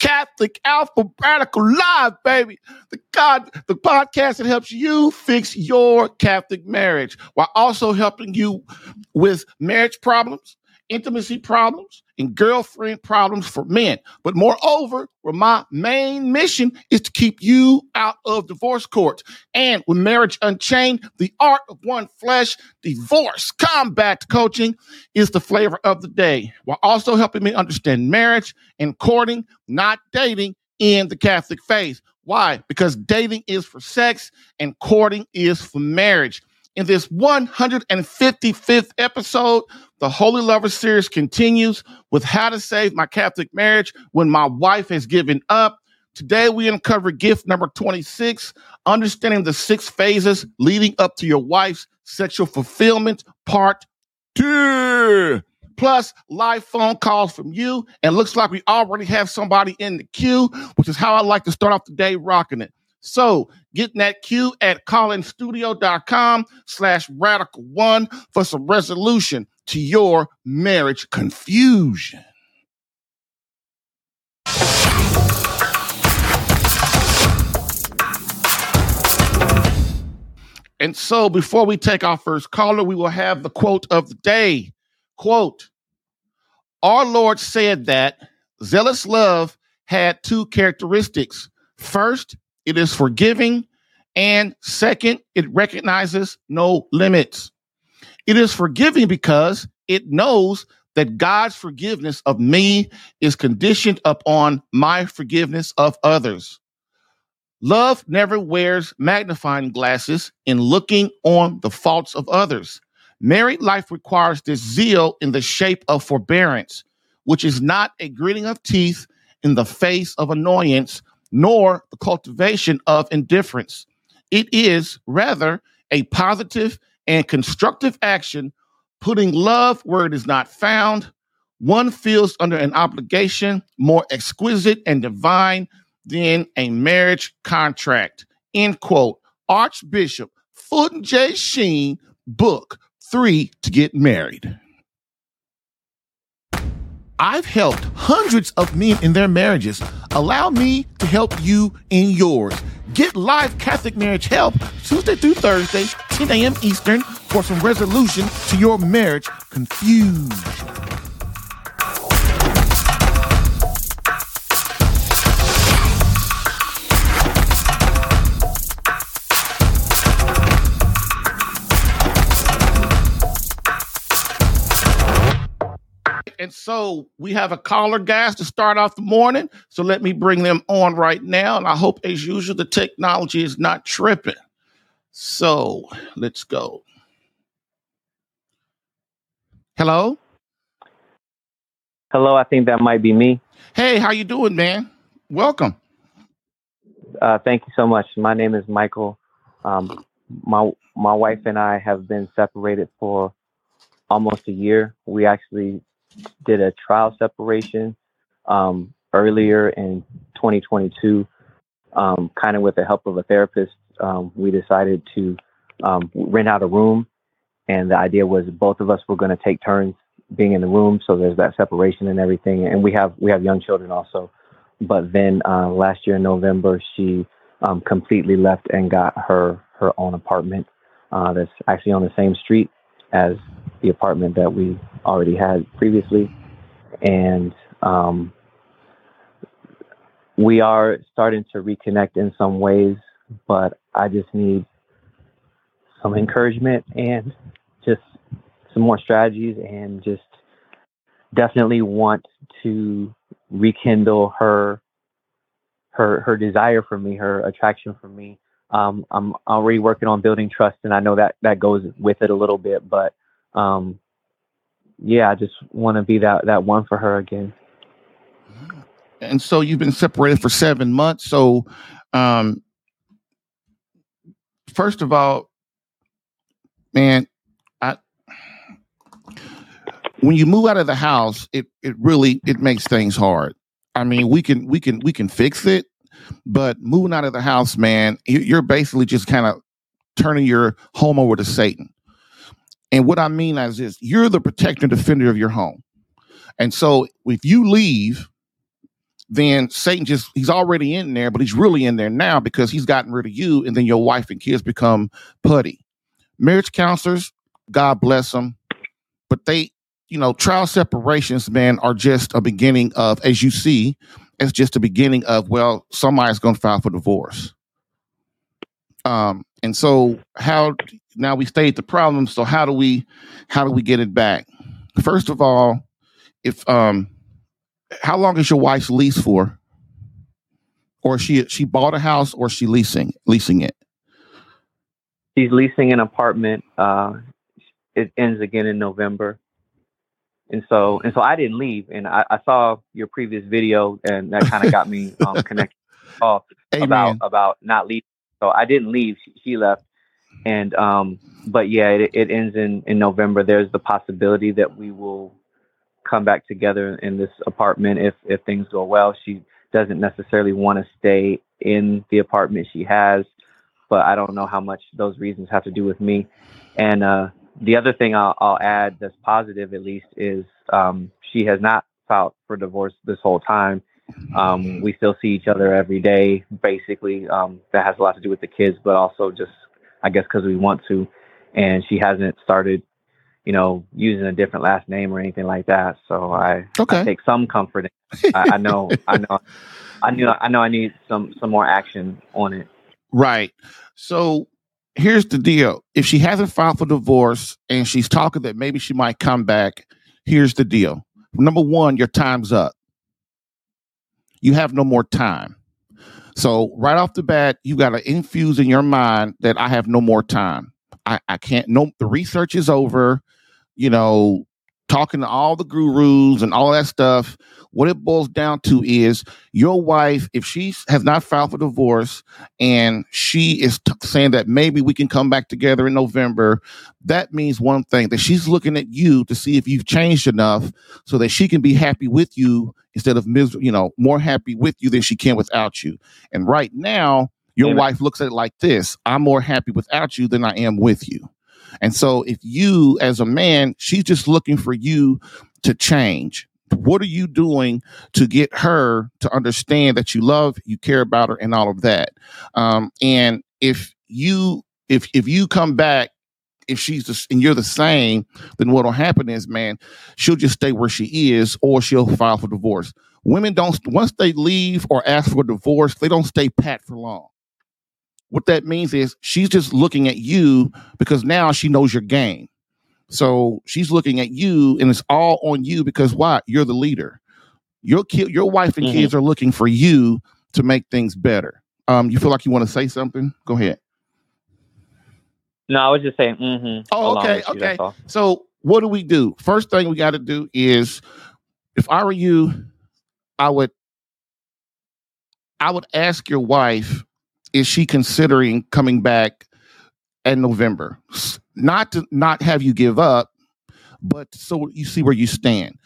Catholic Alpha Radical Live, baby. The God, the podcast that helps you fix your Catholic marriage while also helping you with marriage problems, intimacy problems, and girlfriend problems for men. But moreover, where my main mission is to keep you out of divorce courts. And with Marriage Unchained, the art of one flesh, divorce combat coaching is the flavor of the day, while also helping me understand marriage and courting, not dating in the Catholic faith. Why? Because dating is for sex and courting is for marriage. In this 155th episode, the Holy Lover series continues with how to save my Catholic marriage when my wife has given up. Today, we uncover gift number 26, understanding the six phases leading up to your wife's sexual fulfillment, part two. Plus, live phone calls from you. And looks like we already have somebody in the queue, which is how I like to start off the day rocking it. So get that queue at callinstudio.com slash radical one for some resolution to your marriage confusion. And so before we take our first caller, we will have the quote of the day. Quote, our Lord said that zealous love had two characteristics. First, it is forgiving. And second, it recognizes no limits. It is forgiving because it knows that God's forgiveness of me is conditioned upon my forgiveness of others. Love never wears magnifying glasses in looking on the faults of others. Married life requires this zeal in the shape of forbearance, which is not a gritting of teeth in the face of annoyance, nor the cultivation of indifference. It is rather a positive and constructive action, putting love where it is not found. One feels under an obligation more exquisite and divine than a marriage contract. End quote. Archbishop Fulton J. Sheen, book three to get married. I've helped hundreds of men in their marriages. Allow me to help you in yours. Get live Catholic marriage help Tuesday through Thursday, 10 a.m. Eastern, for some resolution to your marriage confusion. And so we have a caller, guys, to start off the morning. So let me bring them on right now. And I hope, as usual, the technology is not tripping. So let's go. Hello. Hello, I think that might be me. Hey, how you doing, man? Welcome. Uh, thank you so much. My name is Michael. Um, my my wife and I have been separated for almost a year. We actually did a trial separation um, earlier in 2022, um, kind of with the help of a therapist. Um, we decided to um, rent out a room, and the idea was both of us were going to take turns being in the room, so there's that separation and everything. And we have we have young children also. But then uh, last year in November, she um, completely left and got her her own apartment uh, that's actually on the same street as the apartment that we already had previously. And um, we are starting to reconnect in some ways, but I just need some encouragement and just some more strategies and just definitely want to rekindle her her her desire for me, her attraction for me. Um, I'm already working on building trust, and I know that that goes with it a little bit. But um, yeah, I just want to be that that one for her again. and so you've been separated for seven months. So, um, first of all, man, I when you move out of the house, it it really it makes things hard. I mean, we can we can we can fix it, but moving out of the house, man, you're basically just kind of turning your home over to Satan. And what I mean is this you're the protector and defender of your home. And so if you leave, then Satan just, he's already in there, but he's really in there now because he's gotten rid of you. And then your wife and kids become putty. Marriage counselors, God bless them. But they, you know, trial separations, man, are just a beginning of, as you see, it's just a beginning of, well, somebody's going to file for divorce. Um, and so how now we state the problem. So how do we how do we get it back? First of all, if um how long is your wife's lease for? Or she she bought a house or she leasing leasing it? She's leasing an apartment. Uh it ends again in November. And so and so I didn't leave and I, I saw your previous video and that kind of got me um connected about about not leaving so I didn't leave. She, she left. And, um, but yeah, it, it ends in, in November. There's the possibility that we will come back together in this apartment if, if things go well. She doesn't necessarily want to stay in the apartment she has, but I don't know how much those reasons have to do with me. And, uh, the other thing I'll, I'll add that's positive at least is um, she has not filed for divorce this whole time. Um, we still see each other every day, basically. Um, that has a lot to do with the kids, but also just, I guess, because we want to. And she hasn't started, you know, using a different last name or anything like that. So I, okay. I take some comfort. In I, I know, I know, I knew, I know, I need some some more action on it. Right. So here's the deal: if she hasn't filed for divorce and she's talking that maybe she might come back, here's the deal. Number one, your time's up you have no more time. So right off the bat, you got to infuse in your mind that I have no more time. I, I can't. No, the research is over. You know, talking to all the gurus and all that stuff. What it boils down to is your wife, if she has not filed for divorce and she is t- saying that maybe we can come back together in November, that means one thing that she's looking at you to see if you've changed enough so that she can be happy with you instead of mis- you know, more happy with you than she can without you. And right now, your Amen. wife looks at it like this I'm more happy without you than I am with you. And so if you, as a man, she's just looking for you to change. What are you doing to get her to understand that you love, you care about her, and all of that? Um, and if you if if you come back if she's the, and you're the same, then what'll happen is, man, she'll just stay where she is, or she'll file for divorce. Women don't once they leave or ask for divorce, they don't stay pat for long. What that means is she's just looking at you because now she knows your game. So she's looking at you, and it's all on you because why? You're the leader. Your kid, your wife and mm-hmm. kids are looking for you to make things better. Um, you feel like you want to say something? Go ahead. No, I was just saying. Mm-hmm, oh, okay, okay. So what do we do? First thing we got to do is, if I were you, I would, I would ask your wife is she considering coming back in November? Not to not have you give up, but so you see where you stand.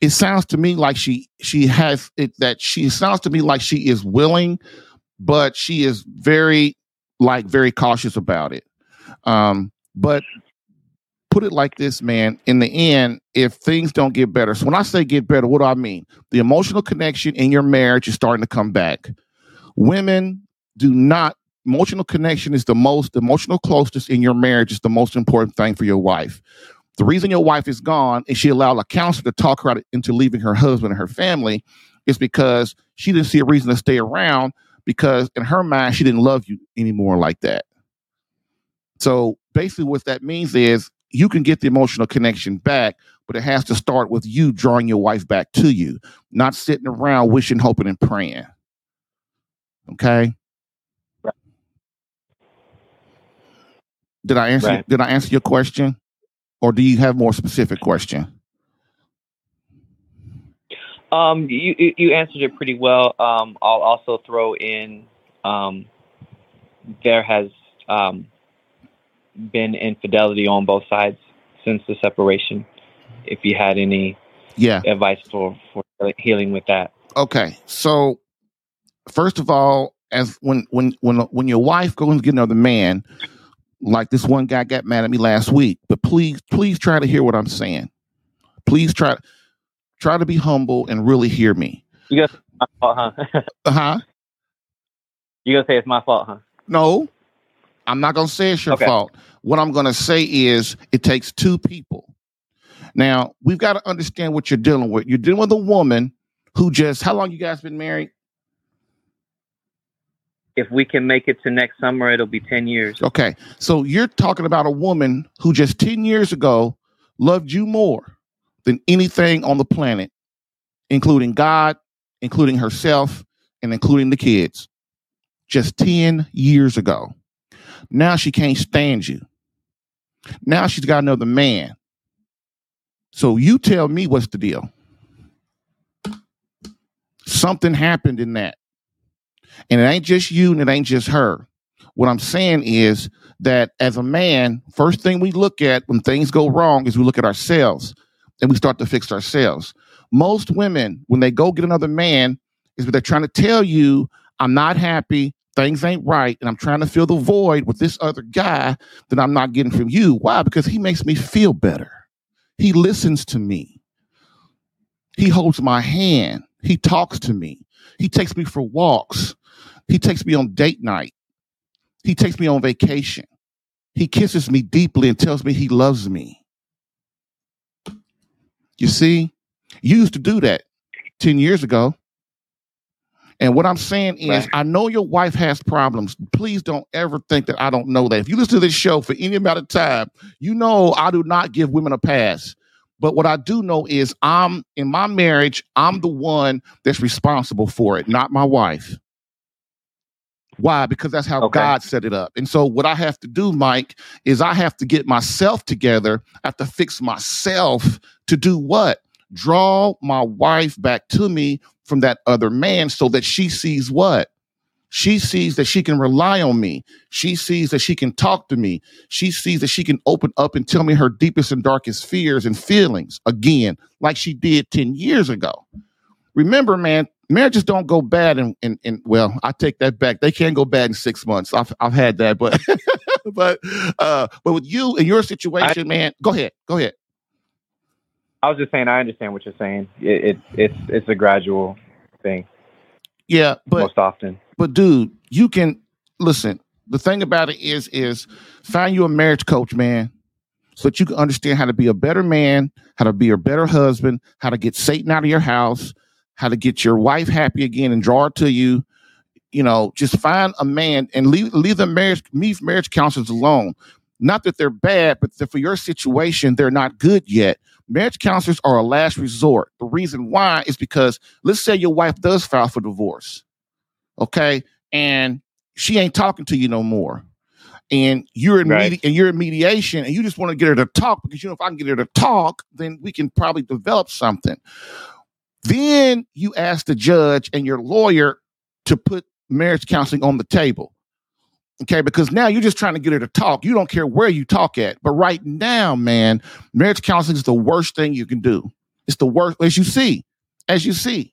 It sounds to me like she she has it that she sounds to me like she is willing, but she is very like very cautious about it. Um, but put it like this, man. In the end, if things don't get better, so when I say get better, what do I mean? The emotional connection in your marriage is starting to come back. Women do not emotional connection is the most emotional closeness in your marriage is the most important thing for your wife. The reason your wife is gone and she allowed a counselor to talk her out into leaving her husband and her family is because she didn't see a reason to stay around because in her mind she didn't love you anymore like that. So basically what that means is you can get the emotional connection back, but it has to start with you drawing your wife back to you, not sitting around wishing, hoping, and praying. Okay. Did I answer? Right. Did I answer your question, or do you have more specific question? Um, you you answered it pretty well. Um, I'll also throw in um, there has um, been infidelity on both sides since the separation. If you had any Yeah. advice for for healing with that, Okay. So first of all, as when when when when your wife goes to get another man, like this one guy got mad at me last week, but please please try to hear what I'm saying. Please try try to be humble and really hear me. you guys, my fault, huh? Uh-huh. you gonna say it's my fault, huh? No. I'm not to say it's your Okay. fault. What I'm to say is it takes two people. Now, we've got to understand what you're dealing with. You're dealing with a woman who just how long you guys been married? If we can make it to next summer, it'll be ten years. Okay. So you're talking about a woman who just 10 years ago loved you more than anything on the planet, including God, including herself, and including the kids. Just 10 years ago. Now she can't stand you. Now she's got another man. So you tell me what's the deal. Something happened in that. And it ain't just you and it ain't just her. What I'm saying is that as a man, first thing we look at when things go wrong is we look at ourselves and we start to fix ourselves. Most women, when they go get another man, is they're trying to tell you, I'm not happy, things ain't right, and I'm trying to fill the void with this other guy that I'm not getting from you. Why? Because he makes me feel better. He listens to me. He holds my hand. He talks to me. He takes me for walks. He takes me on date night. He takes me on vacation. He kisses me deeply and tells me he loves me. You see, you used to do that 10 years ago. And what I'm saying is, Right. I know your wife has problems. Please don't ever think that I don't know that. If you listen to this show for any amount of time, you know I do not give women a pass. But what I do know is, I'm in my marriage, I'm the one that's responsible for it, not my wife. Why? Because that's how Okay. God set it up. And so, what I have to do, Mike, is I have to get myself together. I have to fix myself to do what? Draw my wife back to me from that other man so that she sees what? She sees that she can rely on me. She sees that she can talk to me. She sees that she can open up and tell me her deepest and darkest fears and feelings again, like she did 10 years ago. Remember, man, marriages don't go bad in, in, in well, I take that back. They can go bad in six months. I've I've had that, but but uh but with you and your situation, man, go ahead. Go ahead. I was just saying, I understand what you're saying. It, it it's it's a gradual thing Yeah, but most often. but dude, you can listen. The thing about it is, is find you a marriage coach, man, so that you can understand how to be a better man, how to be a better husband, how to get Satan out of your house, how to get your wife happy again and draw her to you. You know, just find a man and leave leave the marriage leave marriage counselors alone. Not that they're bad, but that for your situation, they're not good yet. Marriage counselors are a last resort. The reason why is because let's say your wife does file for divorce okay and she ain't talking to you no more and you're in Right. medi- and you're in mediation and you just want to get her to talk because you know if i can get her to talk then we can probably develop something then you ask the judge and your lawyer to put marriage counseling on the table. Okay because now you're just trying to get her to talk. You don't care where you talk at. But right now man marriage counseling is the worst thing you can do. It's the worst as you see as you see.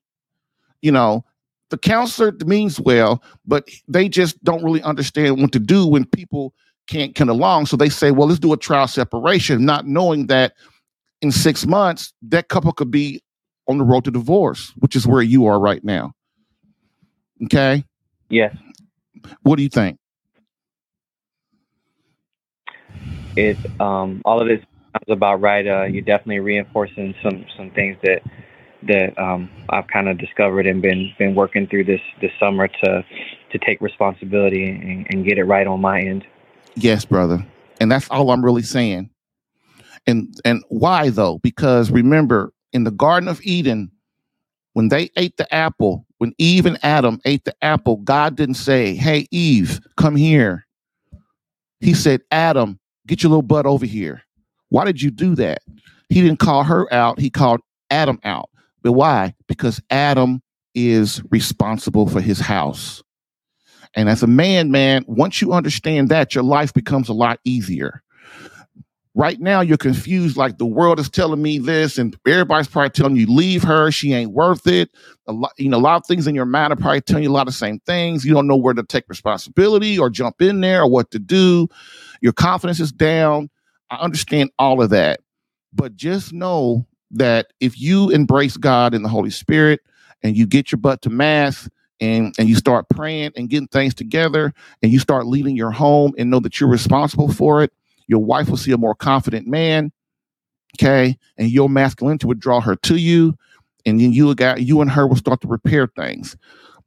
You know the counselor means well, but they just don't really understand what to do when people can't come along. So they say, well, let's do a trial separation, not knowing that in six months, that couple could be on the road to divorce, which is where you are right now. Okay. Yes, What do you think? it um all of this sounds about right. Uh, you're definitely reinforcing some some things that that um I've kind of discovered and been been working through this this summer to to take responsibility and, and get it right on my end. Yes, brother. And that's all I'm really saying. And and why though? Because remember, in the Garden of Eden, when they ate the apple, when Eve and Adam ate the apple, God didn't say, Hey, Eve, come here. He said, Adam, get your little butt over here. Why did you do that? He didn't call her out, he called Adam out. But why? Because Adam is responsible for his house. And as a man, man, once you understand that, your life becomes a lot easier. Right now, you're confused, like the world is telling me this, and everybody's probably telling you, leave her, she ain't worth it. A lot, you know, a lot of things in your mind are probably telling you a lot of same things. You don't know where to take responsibility or jump in there or what to do. Your confidence is down. I understand all of that. But just know that if you embrace God and the Holy Spirit and you get your butt to mass and, and you start praying and getting things together and you start leading your home and know that you're responsible for it, your wife will see a more confident man. Okay. And your masculinity would draw her to you. And then you got you and her will start to repair things.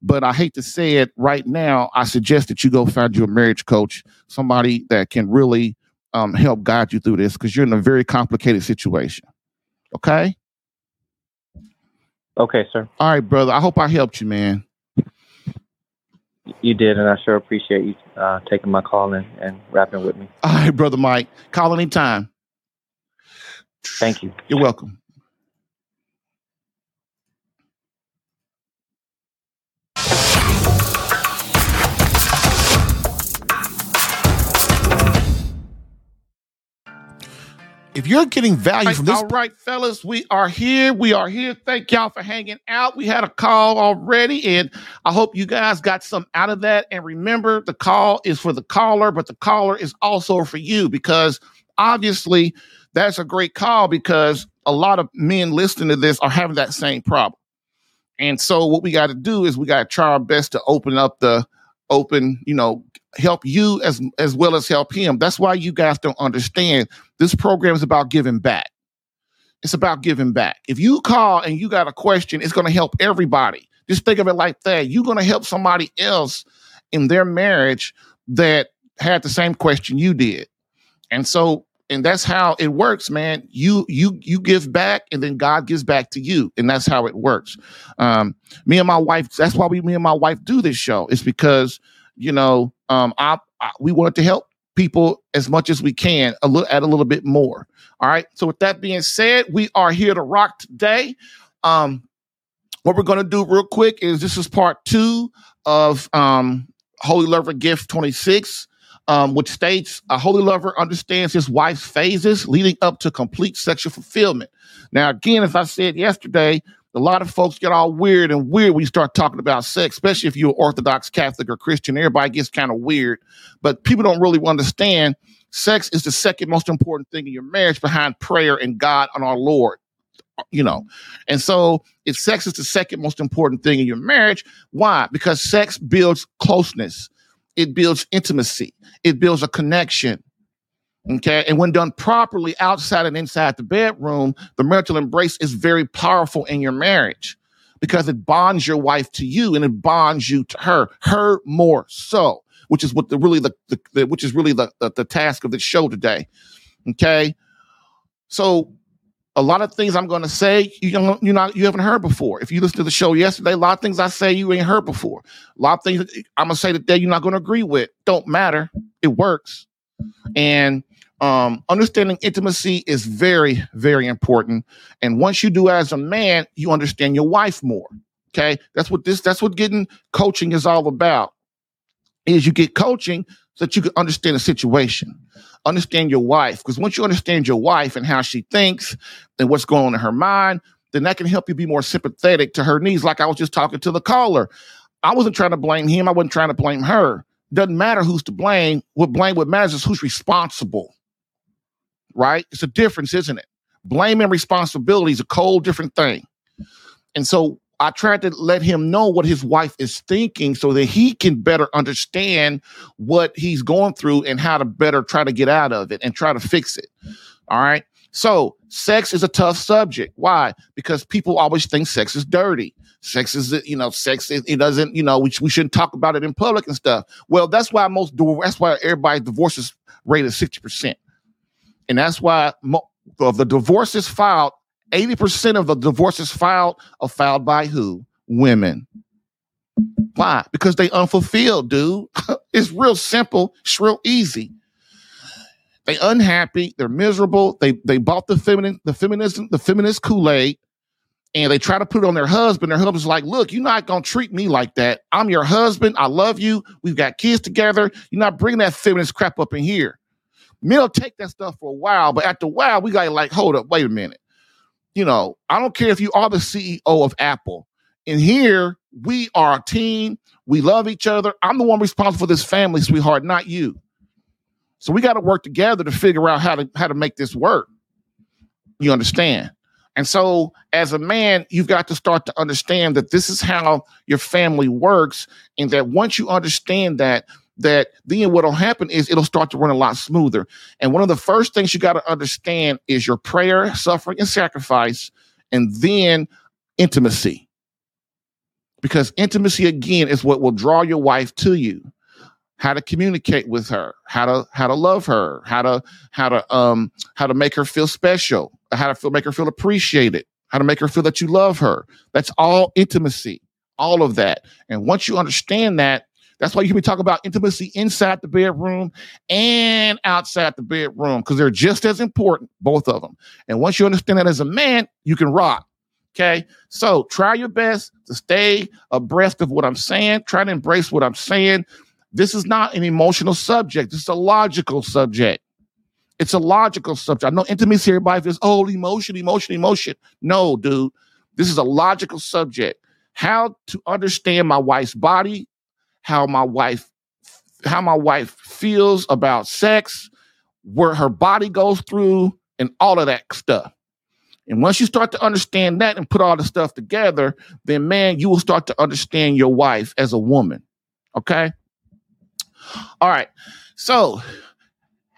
But I hate to say it right now. I suggest that you go find you a marriage coach, somebody that can really um, help guide you through this because you're in a very complicated situation. Okay. Okay, sir. All right, brother. I hope I helped you, man. You did, and I sure appreciate you uh, taking my call and, and rapping with me. All right, brother Mike. Call anytime. Thank you. You're welcome. If you're getting value from this, all right, fellas, we are here. We are here. Thank y'all for hanging out. We had a call already, and I hope you guys got some out of that. And remember, the call is for the caller, but the caller is also for you because obviously that's a great call because a lot of men listening to this are having that same problem. And so, what we got to do is we got to try our best to open up the open, you know, help you as as well as help him. That's why you guys don't understand. This program is about giving back. It's about giving back. If you call and you got a question, it's going to help everybody. Just think of it like that. You're going to help somebody else in their marriage that had the same question you did. And so and that's how it works man. You you you give back and then god gives back to you. And that's how it works. Um me and my wife that's why we me and my wife do this show. It's because you know um I, I we wanted to help people as much as we can a little add a little bit more. All right. So with that being said we are here to rock today. Um what we're going to do real quick is this is part two of um holy lover gift 26 um, which states a holy lover understands his wife's phases leading up to complete sexual fulfillment. Now, again, as I said yesterday, a lot of folks get all weird and weird when you start talking about sex, especially if you're Orthodox, Catholic, or Christian. Everybody gets kind of weird, but people don't really understand sex is the second most important thing in your marriage behind prayer and God and our Lord. You know, and so if sex is the second most important thing in your marriage, why? Because sex builds closeness, it builds intimacy, it builds a connection. Okay. And when done properly outside and inside the bedroom, the marital embrace is very powerful in your marriage because it bonds your wife to you and it bonds you to her, her more so, which is what the really the, the, the which is really the, the, the task of the show today. Okay. So a lot of things I'm going to say you don't, you not you haven't heard before. If you listen to the show yesterday, a lot of things I say you ain't heard before. A lot of things I'm gonna say today you're not going to agree with. Don't matter. It works. And um, understanding intimacy is very, very important. And once you do as a man, you understand your wife more. Okay, that's what this. That's what getting coaching is all about. Is you get coaching so that you can understand the situation, understand your wife. Because once you understand your wife and how she thinks and what's going on in her mind, then that can help you be more sympathetic to her needs. Like I was just talking to the caller. I wasn't trying to blame him. I wasn't trying to blame her. Doesn't matter who's to blame. What blame what matters is who's responsible right? It's a difference, isn't it? Blame and responsibility is a cold different thing. And so I tried to let him know what his wife is thinking so that he can better understand what he's going through and how to better try to get out of it and try to fix it. All right. So sex is a tough subject. Why? Because people always think sex is dirty. Sex is, you know, sex, it, it doesn't, you know, we, we shouldn't talk about it in public and stuff. Well, that's why most, that's why everybody's divorces rate is 60%. And that's why mo- of the divorces filed, 80% of the divorces filed are filed by who? Women. Why? Because they unfulfilled, dude. it's real simple. It's real easy. They unhappy. They're miserable. They they bought the feminine, the feminism, the feminist Kool Aid, and they try to put it on their husband. Their husband's like, look, you're not to treat me like that. I'm your husband. I love you. We've got kids together. You're not bringing that feminist crap up in here. Men will take that stuff for a while, but after a while, we got like, hold up, wait a minute. You know, I don't care if you are the CEO of Apple. In here, we are a team. We love each other. I'm the one responsible for this family, sweetheart, not you. So we got to work together to figure out how to how to make this work. You understand? And so, as a man, you've got to start to understand that this is how your family works, and that once you understand that, that then what'll happen is it'll start to run a lot smoother. And one of the first things you got to understand is your prayer, suffering, and sacrifice, and then intimacy. Because intimacy again is what will draw your wife to you how to communicate with her, how to how to love her, how to how to um how to make her feel special, how to feel make her feel appreciated, how to make her feel that you love her. That's all intimacy, all of that. And once you understand that, that's why you can be talking about intimacy inside the bedroom and outside the bedroom because they're just as important, both of them. And once you understand that as a man, you can rock. Okay. So try your best to stay abreast of what I'm saying. Try to embrace what I'm saying. This is not an emotional subject. It's a logical subject. It's a logical subject. I know intimacy, everybody feels, oh, emotion, emotion, emotion. No, dude. This is a logical subject. How to understand my wife's body, how my wife, how my wife feels about sex, where her body goes through, and all of that stuff. And once you start to understand that and put all the stuff together, then man, you will start to understand your wife as a woman. Okay. All right. So,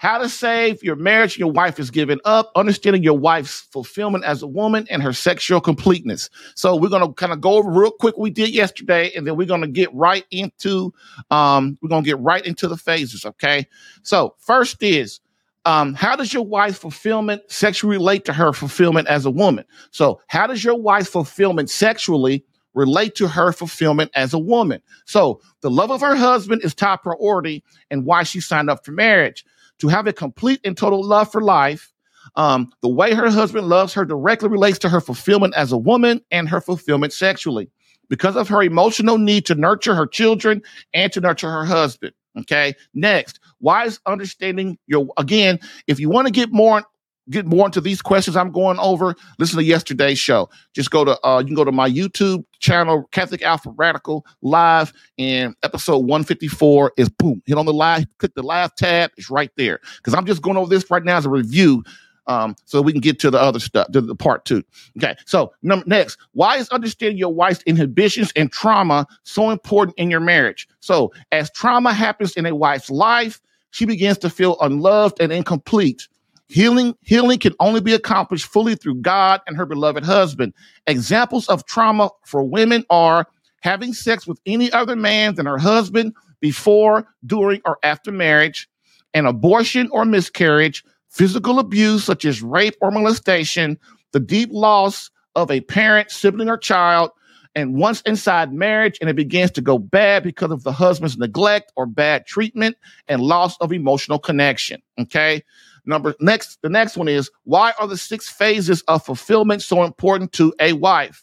how to save your marriage your wife is giving up, understanding your wife's fulfillment as a woman and her sexual completeness. So we're gonna kind of go over real quick we did yesterday, and then we're gonna get right into um, we're gonna get right into the phases, okay? So first is um, how does your wife's fulfillment sexually relate to her fulfillment as a woman? So, how does your wife's fulfillment sexually relate to her fulfillment as a woman. So the love of her husband is top priority and why she signed up for marriage. To have a complete and total love for life, um, the way her husband loves her directly relates to her fulfillment as a woman and her fulfillment sexually because of her emotional need to nurture her children and to nurture her husband. Okay. Next, wise understanding your, again, if you want to get more get more into these questions I'm going over, listen to yesterday's show. Just go to uh, you can go to my YouTube channel, Catholic Alpha Radical Live, and episode 154 is boom. Hit on the live, click the live tab. It's right there. Because I'm just going over this right now as a review. Um, so we can get to the other stuff, to the part two. Okay. So number next, why is understanding your wife's inhibitions and trauma so important in your marriage? So as trauma happens in a wife's life, she begins to feel unloved and incomplete Healing, healing can only be accomplished fully through God and her beloved husband. Examples of trauma for women are having sex with any other man than her husband before, during, or after marriage, an abortion or miscarriage, physical abuse such as rape or molestation, the deep loss of a parent, sibling, or child, and once inside marriage and it begins to go bad because of the husband's neglect or bad treatment and loss of emotional connection. Okay. Number next, the next one is why are the six phases of fulfillment so important to a wife?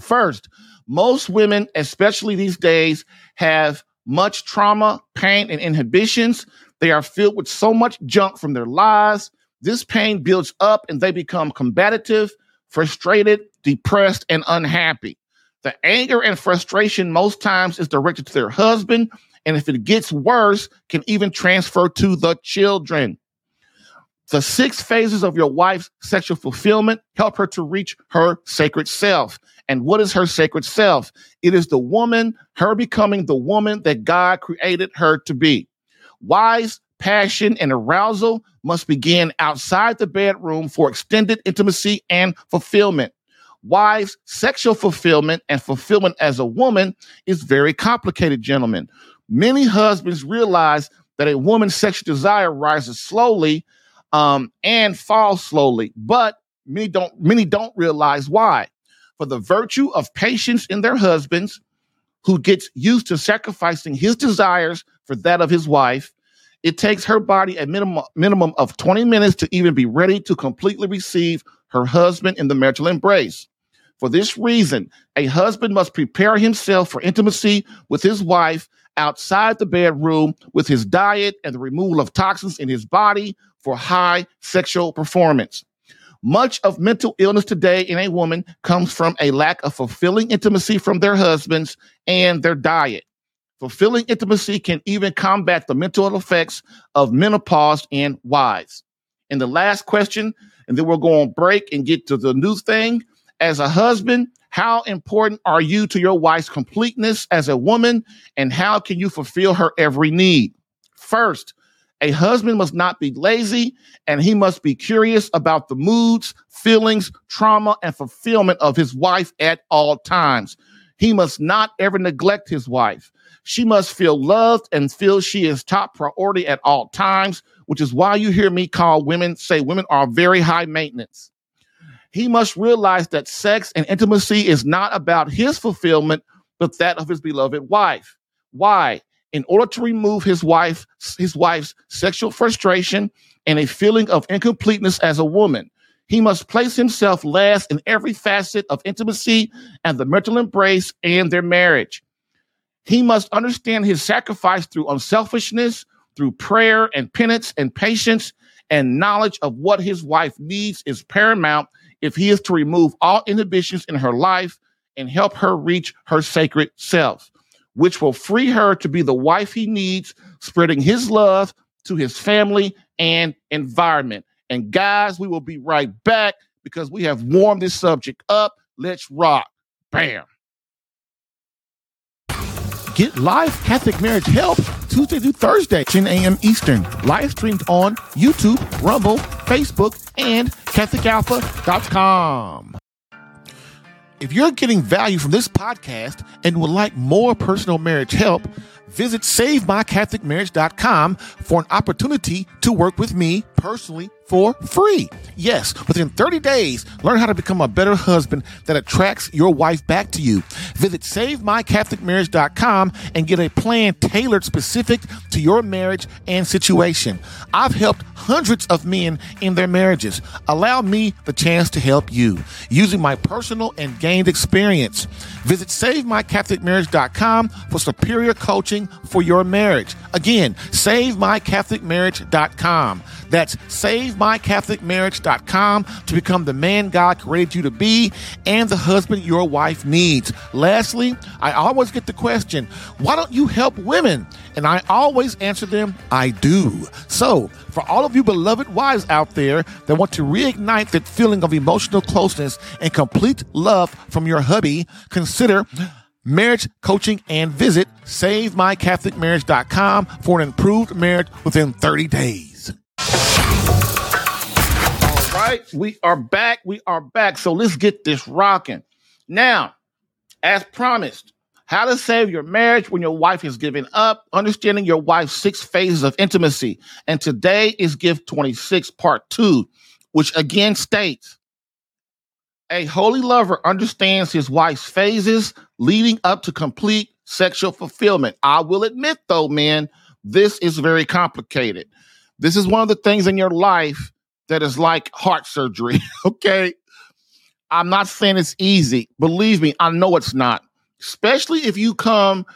First, most women, especially these days, have much trauma, pain, and inhibitions. They are filled with so much junk from their lives. This pain builds up and they become combative, frustrated, depressed, and unhappy. The anger and frustration most times is directed to their husband, and if it gets worse, can even transfer to the children. The six phases of your wife's sexual fulfillment help her to reach her sacred self. And what is her sacred self? It is the woman, her becoming the woman that God created her to be. Wise passion and arousal must begin outside the bedroom for extended intimacy and fulfillment. Wise sexual fulfillment and fulfillment as a woman is very complicated, gentlemen. Many husbands realize that a woman's sexual desire rises slowly um, and fall slowly. But many don't many don't realize why. For the virtue of patience in their husbands, who gets used to sacrificing his desires for that of his wife, it takes her body a minimum minimum of 20 minutes to even be ready to completely receive her husband in the marital embrace. For this reason, a husband must prepare himself for intimacy with his wife outside the bedroom with his diet and the removal of toxins in his body for high sexual performance. Much of mental illness today in a woman comes from a lack of fulfilling intimacy from their husbands and their diet. Fulfilling intimacy can even combat the mental effects of menopause in wives. And the last question, and then we'll go on break and get to the new thing. As a husband, how important are you to your wife's completeness as a woman, and how can you fulfill her every need? First, a husband must not be lazy and he must be curious about the moods, feelings, trauma, and fulfillment of his wife at all times. He must not ever neglect his wife. She must feel loved and feel she is top priority at all times, which is why you hear me call women, say women are very high maintenance. He must realize that sex and intimacy is not about his fulfillment, but that of his beloved wife. Why? In order to remove his wife, his wife's sexual frustration and a feeling of incompleteness as a woman, he must place himself last in every facet of intimacy and the mental embrace and their marriage. He must understand his sacrifice through unselfishness, through prayer and penance and patience and knowledge of what his wife needs is paramount if he is to remove all inhibitions in her life and help her reach her sacred self, which will free her to be the wife he needs, spreading his love to his family and environment. And guys, we will be right back because we have warmed this subject up. Let's rock. Bam. Get live Catholic marriage help Tuesday through Thursday, 10 a.m. Eastern. Live streamed on YouTube, Rumble, Facebook, and CatholicAlpha.com. If you're getting value from this podcast and would like more personal marriage help, visit SaveMyCatholicMarriage.com for an opportunity to work with me personally for free. Yes, within 30 days, learn how to become a better husband that attracts your wife back to you. Visit SaveMyCatholicMarriage.com and get a plan tailored specific to your marriage and situation. I've helped hundreds of men in their marriages. Allow me the chance to help you using my personal and gained experience. Visit SaveMyCatholicMarriage.com for superior coaching for your marriage. Again, SaveMyCatholicMarriage.com. That's SaveMyCatholicMarriage.com to become the man God created you to be and the husband your wife needs. Lastly, I always get the question, why don't you help women? And I always answer them, I do. So, for all of you beloved wives out there that want to reignite that feeling of emotional closeness and complete love from your hubby, consider marriage coaching and visit SaveMyCatholicMarriage.com for an improved marriage within 30 days. All right, we are back. We are back. So let's get this rocking. Now, as promised, how to save your marriage when your wife is giving up, understanding your wife's six phases of intimacy. And today is Gift 26, Part 2, which again states a holy lover understands his wife's phases leading up to complete sexual fulfillment. I will admit, though, man, this is very complicated. This is one of the things in your life that is like heart surgery. okay. I'm not saying it's easy. Believe me, I know it's not. Especially if you come,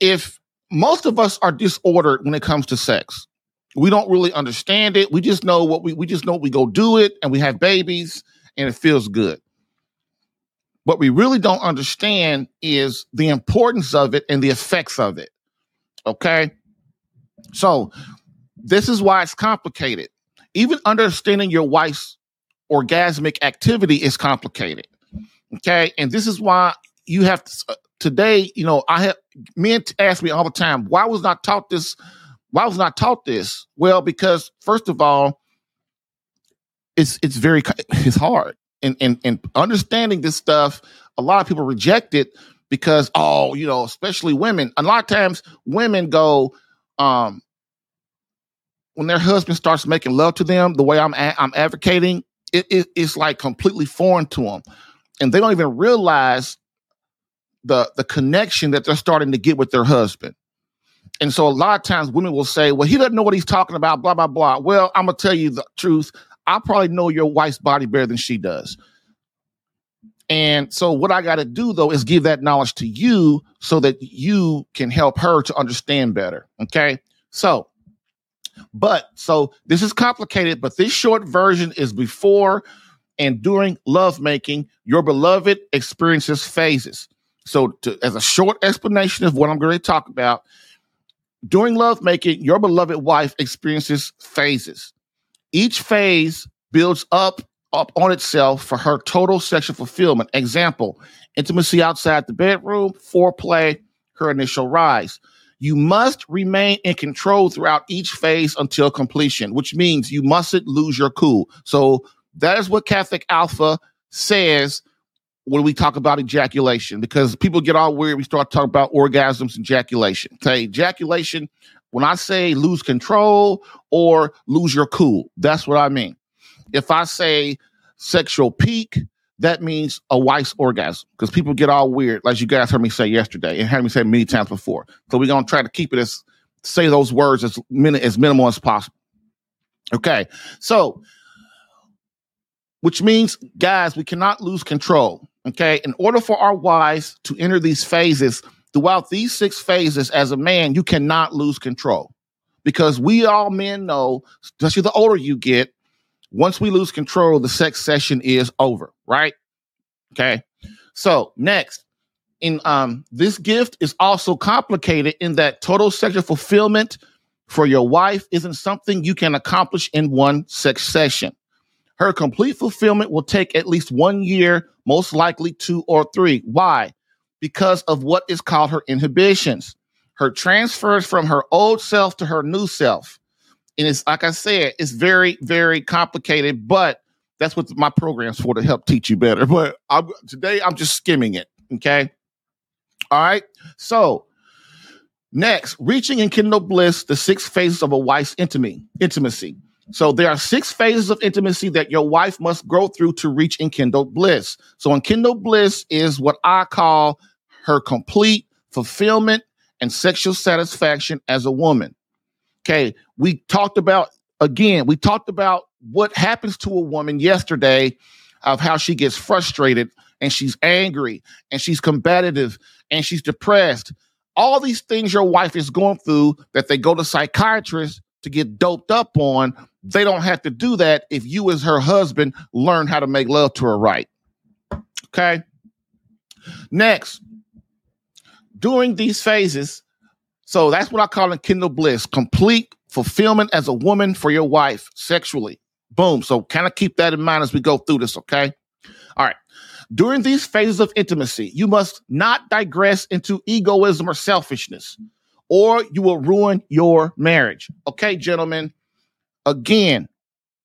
if most of us are disordered when it comes to sex. We don't really understand it. We just know what we we just know we go do it and we have babies and it feels good. What we really don't understand is the importance of it and the effects of it. Okay? So, this is why it's complicated. Even understanding your wife's orgasmic activity is complicated. Okay. And this is why you have to, uh, today, you know, I have men ask me all the time, why was not taught this? Why was not taught this? Well, because first of all, it's it's very it's hard. And and and understanding this stuff, a lot of people reject it because oh, you know, especially women. A lot of times women go, um, when their husband starts making love to them the way I'm I'm advocating, it, it, it's like completely foreign to them, and they don't even realize the the connection that they're starting to get with their husband. And so a lot of times women will say, "Well, he doesn't know what he's talking about." Blah blah blah. Well, I'm gonna tell you the truth. I probably know your wife's body better than she does. And so what I got to do though is give that knowledge to you so that you can help her to understand better. Okay. So, but so this is complicated, but this short version is before and during lovemaking, your beloved experiences phases. So, to, as a short explanation of what I'm going to talk about, during lovemaking, your beloved wife experiences phases. Each phase builds up up on itself for her total sexual fulfillment. Example: intimacy outside the bedroom, foreplay, her initial rise. You must remain in control throughout each phase until completion, which means you mustn't lose your cool. So that is what Catholic Alpha says when we talk about ejaculation, because people get all weird. We start talking about orgasms and ejaculation. Okay, ejaculation, when I say lose control or lose your cool, that's what I mean. If I say sexual peak, that means a wife's orgasm because people get all weird, like you guys heard me say yesterday and heard me say many times before. So we're gonna try to keep it as say those words as min- as minimal as possible. Okay, so which means, guys, we cannot lose control. Okay, in order for our wives to enter these phases, throughout these six phases, as a man, you cannot lose control because we all men know, especially the older you get, once we lose control, the sex session is over, right? Okay. So next, in um, this gift is also complicated in that total sexual fulfillment for your wife isn't something you can accomplish in one sex session. Her complete fulfillment will take at least one year, most likely two or three. Why? Because of what is called her inhibitions, her transfers from her old self to her new self. And it's like I said, it's very, very complicated, but that's what my program's for to help teach you better. But I'm, today I'm just skimming it. Okay. All right. So next, reaching enkindled bliss, the six phases of a wife's intimacy. Intimacy. So there are six phases of intimacy that your wife must go through to reach enkindled bliss. So enkindled bliss is what I call her complete fulfillment and sexual satisfaction as a woman. Okay, we talked about again, we talked about what happens to a woman yesterday of how she gets frustrated and she's angry and she's combative and she's depressed. All these things your wife is going through that they go to psychiatrists to get doped up on they don't have to do that if you, as her husband, learn how to make love to her right. Okay. Next, during these phases, so that's what I call enkindled bliss complete fulfillment as a woman for your wife sexually. Boom. So kind of keep that in mind as we go through this. Okay. All right. During these phases of intimacy, you must not digress into egoism or selfishness, or you will ruin your marriage. Okay, gentlemen Again,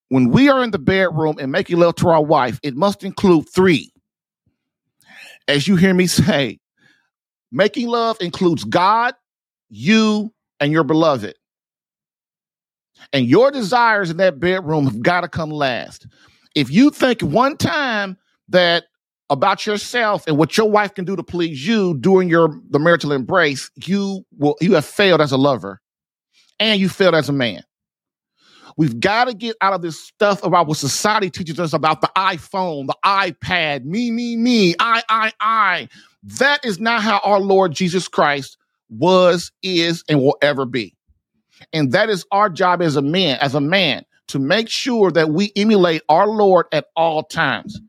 when we are in the bedroom and making love to our wife, it must include three. As you hear me say, making love includes God, you, and your beloved. And your desires in that bedroom have got to come last. If you think one time that about yourself and what your wife can do to please you during your the marital embrace, you will you have failed as a lover and you failed as a man. We've got to get out of this stuff about what society teaches us about the iPhone, the iPad, me, me, me, I, I, I. That is not how our Lord Jesus Christ was, is, and will ever be. And that is our job as a man, as a man, to make sure that we emulate our Lord at all times.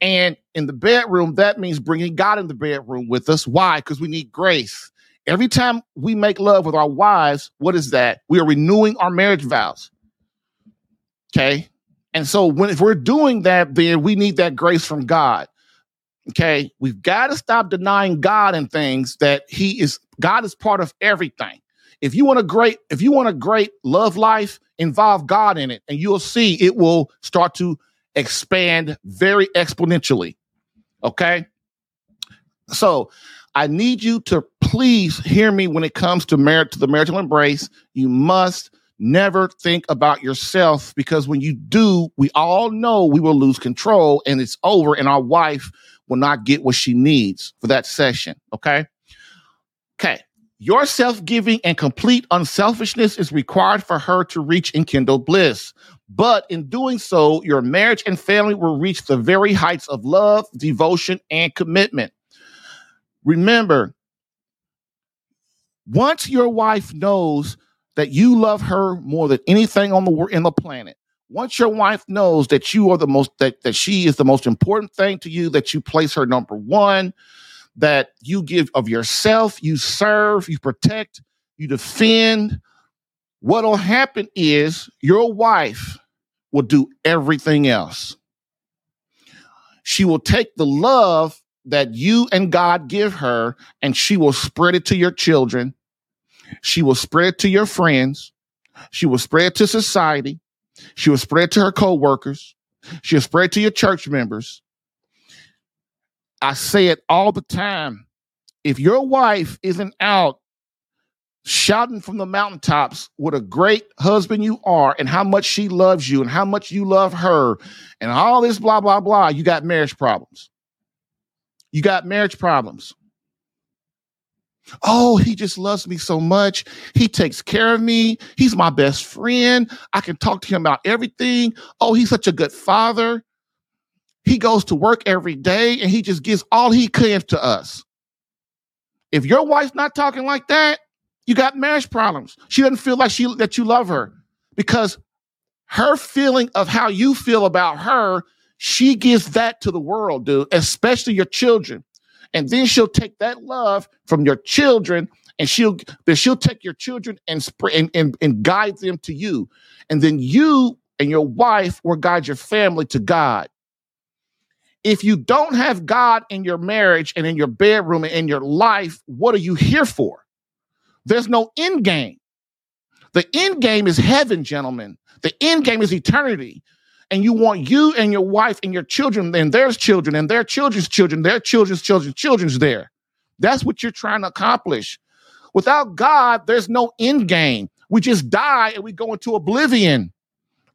And in the bedroom, that means bringing God in the bedroom with us. Why? Because we need grace. Every time we make love with our wives, what is that? We are renewing our marriage vows. Okay. And so when if we're doing that, then we need that grace from God. Okay. We've got to stop denying God and things that He is God is part of everything. If you want a great, if you want a great love life, involve God in it, and you'll see it will start to expand very exponentially. Okay. So I need you to please hear me when it comes to merit to the marital embrace. You must Never think about yourself because when you do, we all know we will lose control and it's over, and our wife will not get what she needs for that session. Okay. Okay. Your self giving and complete unselfishness is required for her to reach enkindled bliss. But in doing so, your marriage and family will reach the very heights of love, devotion, and commitment. Remember, once your wife knows that you love her more than anything on the in the planet, once your wife knows that you are the most that, that she is the most important thing to you, that you place her number one, that you give of yourself, you serve, you protect, you defend. What'll happen is your wife will do everything else. She will take the love that you and God give her and she will spread it to your children. She will spread it to your friends. She will spread it to society. She will spread to her co-workers. She'll spread to your church members. I say it all the time. If your wife isn't out shouting from the mountaintops what a great husband you are and how much she loves you and how much you love her and all this blah, blah, blah, you got marriage problems. You got marriage problems. Oh, he just loves me so much. He takes care of me. He's my best friend. I can talk to him about everything. Oh, he's such a good father. He goes to work every day and he just gives all he can to us. If your wife's not talking like that, you got marriage problems. She doesn't feel like she that you love her because her feeling of how you feel about her, she gives that to the world, dude, especially your children. And then she'll take that love from your children and she'll then she'll take your children and, and, and, and guide them to you. And then you and your wife will guide your family to God. If you don't have God in your marriage and in your bedroom and in your life, what are you here for? There's no end game. The end game is heaven, gentlemen. The end game is eternity. And you want you and your wife and your children and their children and their children's children, their children's children's children's there. That's what you're trying to accomplish. Without God, there's no end game. We just die and we go into oblivion,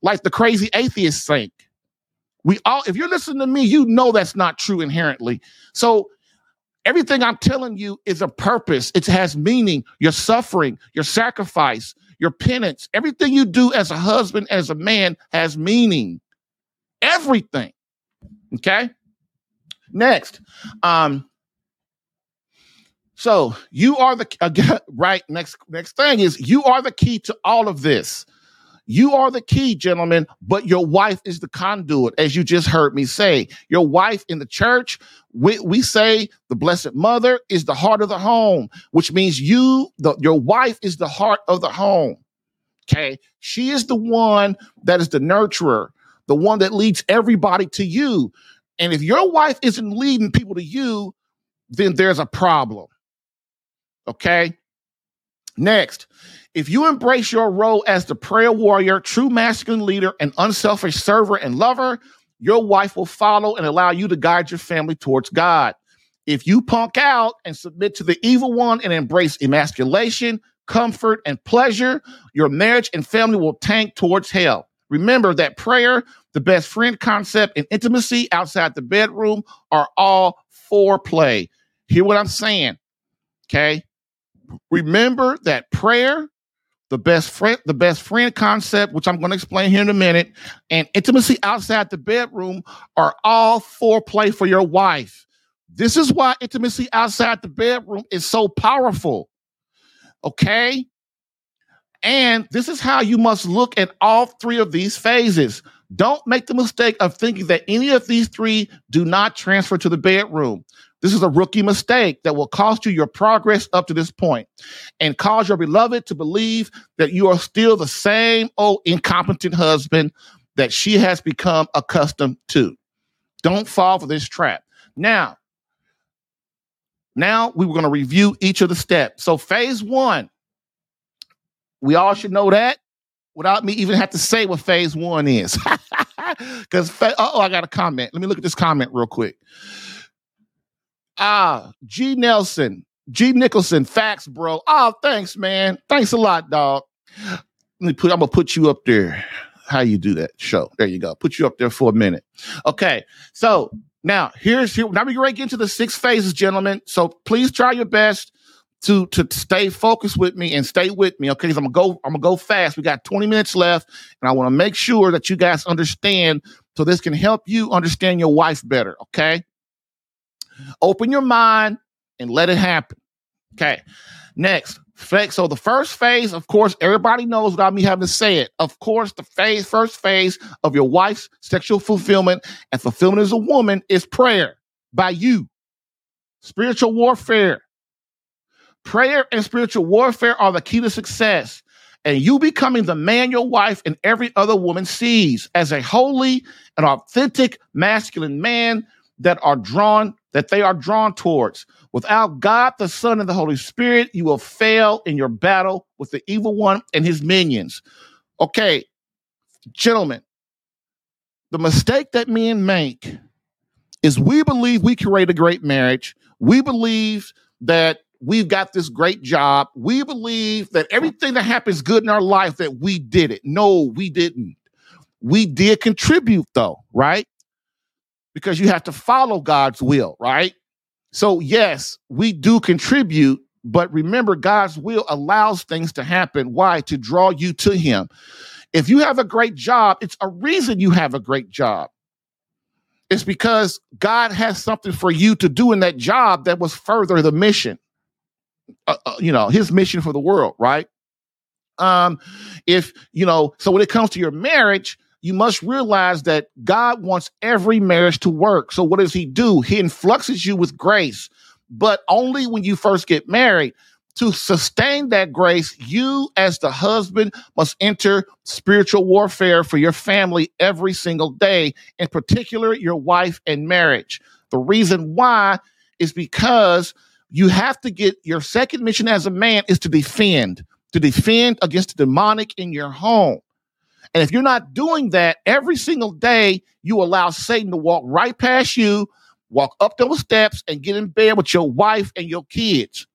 like the crazy atheists think. We all, if you're listening to me, you know that's not true inherently. So everything I'm telling you is a purpose. It has meaning. Your suffering, your sacrifice, your penance, everything you do as a husband, as a man has meaning. Everything. Okay. Next. Um, so you are the right next next thing is you are the key to all of this. You are the key, gentlemen, but your wife is the conduit, as you just heard me say. Your wife in the church, we, we say the Blessed Mother is the heart of the home, which means you, the, your wife is the heart of the home. Okay. She is the one that is the nurturer, the one that leads everybody to you. And if your wife isn't leading people to you, then there's a problem. Okay. Next, if you embrace your role as the prayer warrior, true masculine leader, and unselfish server and lover, your wife will follow and allow you to guide your family towards God. If you punk out and submit to the evil one and embrace emasculation, comfort, and pleasure, your marriage and family will tank towards hell. Remember that prayer, the best friend concept, and intimacy outside the bedroom are all foreplay. Hear what I'm saying? Okay. Remember that prayer, the best friend, the best friend concept, which I'm going to explain here in a minute, and intimacy outside the bedroom are all foreplay for your wife. This is why intimacy outside the bedroom is so powerful. Okay? And this is how you must look at all three of these phases. Don't make the mistake of thinking that any of these three do not transfer to the bedroom. This is a rookie mistake that will cost you your progress up to this point and cause your beloved to believe that you are still the same old incompetent husband that she has become accustomed to. Don't fall for this trap. Now, now we were going to review each of the steps. So phase one, we all should know that without me even have to say what phase one is. Because oh, I got a comment. Let me look at this comment real quick. Ah, G Nelson, G Nicholson, facts, bro. Oh, thanks, man. Thanks a lot, dog. Let me put. I'm gonna put you up there. How you do that show? There you go. Put you up there for a minute. Okay. So now here's here. Now we are ready to get into the six phases, gentlemen. So please try your best to to stay focused with me and stay with me, okay? Because I'm gonna go, I'm gonna go fast. We got 20 minutes left, and I want to make sure that you guys understand so this can help you understand your wife better, okay? Open your mind and let it happen. Okay. Next, so the first phase, of course, everybody knows without me having to say it. Of course, the phase, first phase of your wife's sexual fulfillment and fulfillment as a woman is prayer by you. Spiritual warfare. Prayer and spiritual warfare are the key to success. And you becoming the man your wife and every other woman sees as a holy and authentic masculine man that are drawn, that they are drawn towards. Without God, the Son, and the Holy Spirit, you will fail in your battle with the evil one and his minions. Okay, gentlemen, the mistake that men make is we believe we create a great marriage. We believe that we've got this great job. We believe that everything that happens good in our life that we did it. No, we didn't. We did contribute though, right? Because you have to follow God's will, right? So, yes, we do contribute, but remember, God's will allows things to happen. Why? To draw you to Him. If you have a great job, it's a reason you have a great job. It's because God has something for you to do in that job that was further the mission, uh, uh, you know, His mission for the world, right? Um, if you know, so when it comes to your marriage, you must realize that God wants every marriage to work. So what does he do? He influxes you with grace, but only when you first get married. To sustain that grace, you as the husband must enter spiritual warfare for your family every single day, in particular your wife and marriage. The reason why is because you have to get your second mission as a man is to defend, to defend against the demonic in your home. And if you're not doing that every single day, you allow Satan to walk right past you, walk up those steps, and get in bed with your wife and your kids.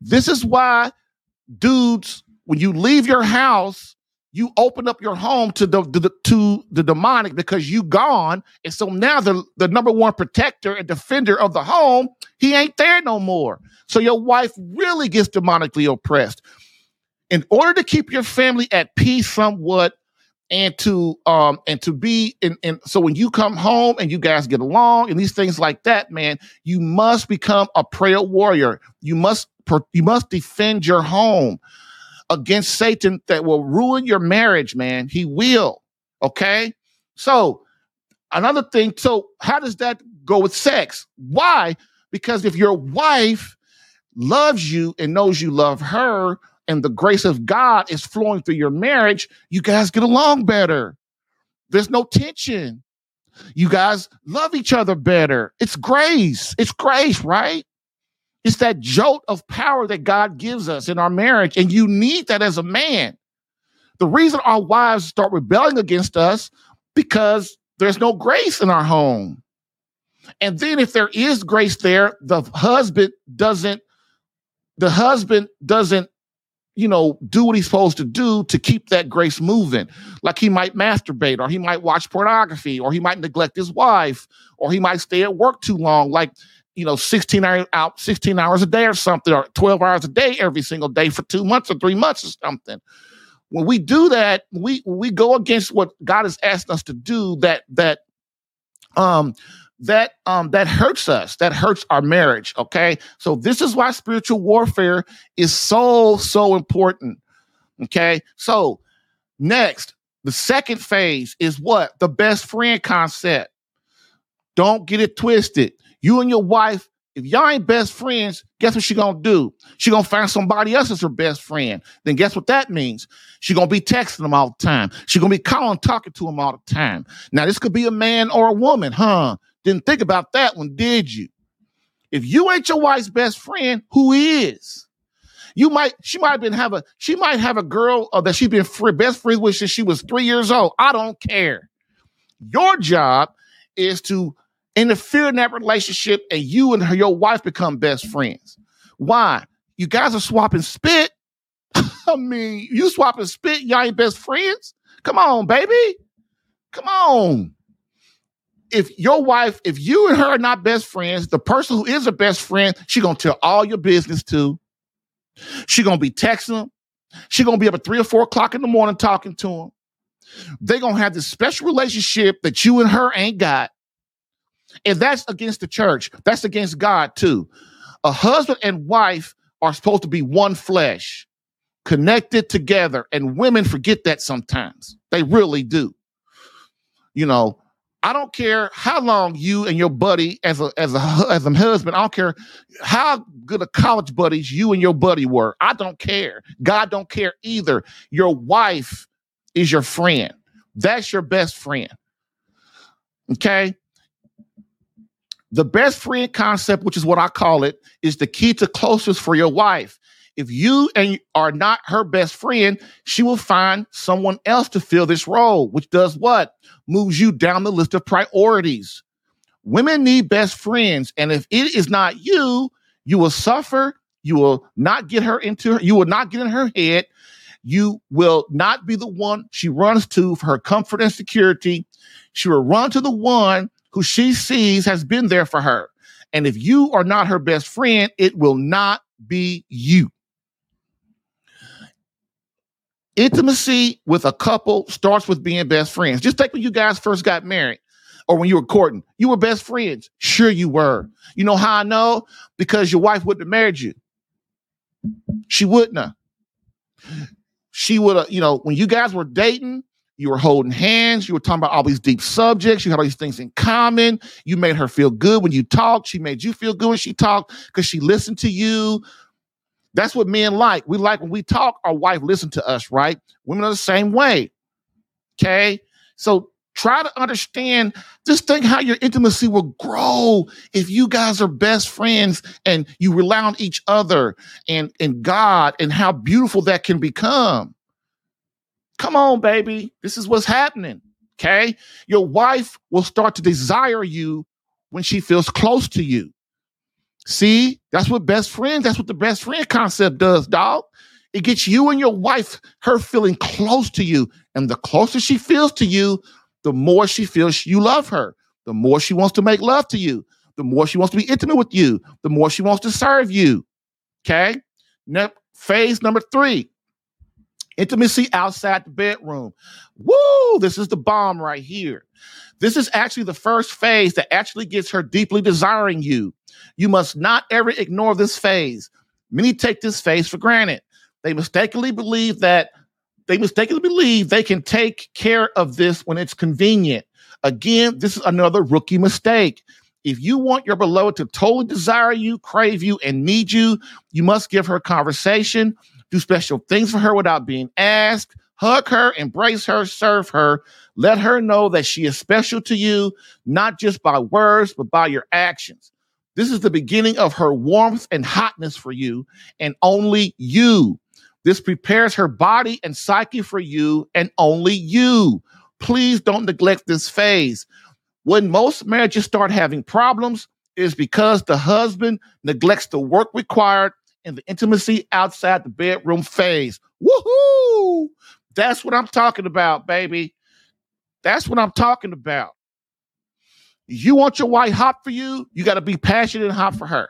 This is why, dudes, when you leave your house, you open up your home to the, the, to the demonic because you gone, and so now the the number one protector and defender of the home, he ain't there no more. So your wife really gets demonically oppressed. In order to keep your family at peace somewhat and to um and to be in, in so when you come home and you guys get along and these things like that man you must become a prayer warrior. You must you must defend your home against satan that will ruin your marriage man he will okay so another thing so how does that go with sex why because if your wife loves you and knows you love her and the grace of God is flowing through your marriage, you guys get along better. There's no tension. You guys love each other better. It's grace. It's grace, right? It's that jolt of power that God gives us in our marriage. And you need that as a man. The reason our wives start rebelling against us because there's no grace in our home. And then if there is grace there, the husband doesn't the husband doesn't you know, do what he's supposed to do to keep that grace moving. Like he might masturbate, or he might watch pornography, or he might neglect his wife, or he might stay at work too long, like you know, 16 hours out, 16 hours a day or something, or 12 hours a day every single day for two months or three months or something. When we do that, we we go against what God has asked us to do. That that um that um that hurts us that hurts our marriage okay so this is why spiritual warfare is so so important okay so next the second phase is what the best friend concept don't get it twisted you and your wife if y'all ain't best friends guess what she gonna do she gonna find somebody else as her best friend then guess what that means she gonna be texting them all the time she gonna be calling talking to them all the time now this could be a man or a woman huh didn't think about that one, did you? If you ain't your wife's best friend, who is? You might, she might have been have a, she might have a girl uh, that she's been free, best friends with since she was three years old. I don't care. Your job is to interfere in that relationship and you and her, your wife become best friends. Why? You guys are swapping spit. I mean, you swapping spit, y'all ain't best friends. Come on, baby. Come on. if your wife, if you and her are not best friends, the person who is a best friend, she gonna tell all your business to. She gonna be texting them. She gonna be up at three or four o'clock in the morning talking to him. They gonna have this special relationship that you and her ain't got. And that's against the church. That's against God too. A husband and wife are supposed to be one flesh, connected together. And women forget that sometimes. They really do. You know, I don't care how long you and your buddy as a as a as a husband, I don't care how good of college buddies you and your buddy were. I don't care. God don't care either. Your wife is your friend. That's your best friend. Okay? The best friend concept, which is what I call it, is the key to closest for your wife. If you and are not her best friend, she will find someone else to fill this role, which does what? Moves you down the list of priorities. Women need best friends. And if it is not you, you will suffer. You will not get her into her, you will not get in her head. You will not be the one she runs to for her comfort and security. She will run to the one who she sees has been there for her. And if you are not her best friend, it will not be you. Intimacy with a couple starts with being best friends. Just take when you guys first got married or when you were courting. You were best friends. Sure, you were. You know how I know? Because your wife wouldn't have married you. She wouldn't have. She would have, you know, when you guys were dating, you were holding hands. You were talking about all these deep subjects. You had all these things in common. You made her feel good when you talked. She made you feel good when she talked because she listened to you. That's what men like. We like when we talk, our wife listen to us, right? Women are the same way. Okay. So try to understand, just think how your intimacy will grow if you guys are best friends and you rely on each other and, and God and how beautiful that can become. Come on, baby. This is what's happening. Okay. Your wife will start to desire you when she feels close to you. See, that's what best friends, that's what the best friend concept does, dog. It gets you and your wife, her feeling close to you. And the closer she feels to you, the more she feels you love her, the more she wants to make love to you, the more she wants to be intimate with you, the more she wants to serve you. Okay. Now, phase number three Intimacy outside the bedroom. Woo! This is the bomb right here. This is actually the first phase that actually gets her deeply desiring you. You must not ever ignore this phase. Many take this phase for granted. They mistakenly believe that they mistakenly believe they can take care of this when it's convenient. Again, this is another rookie mistake. If you want your beloved to totally desire you, crave you, and need you, you must give her conversation, do special things for her without being asked, hug her, embrace her, serve her. Let her know that she is special to you, not just by words, but by your actions. This is the beginning of her warmth and hotness for you, and only you. This prepares her body and psyche for you, and only you. Please don't neglect this phase. When most marriages start having problems, is because the husband neglects the work required in the intimacy outside the bedroom phase. Woohoo! That's what I'm talking about, baby. That's what I'm talking about. You want your wife hot for you, you got to be passionate and hot for her.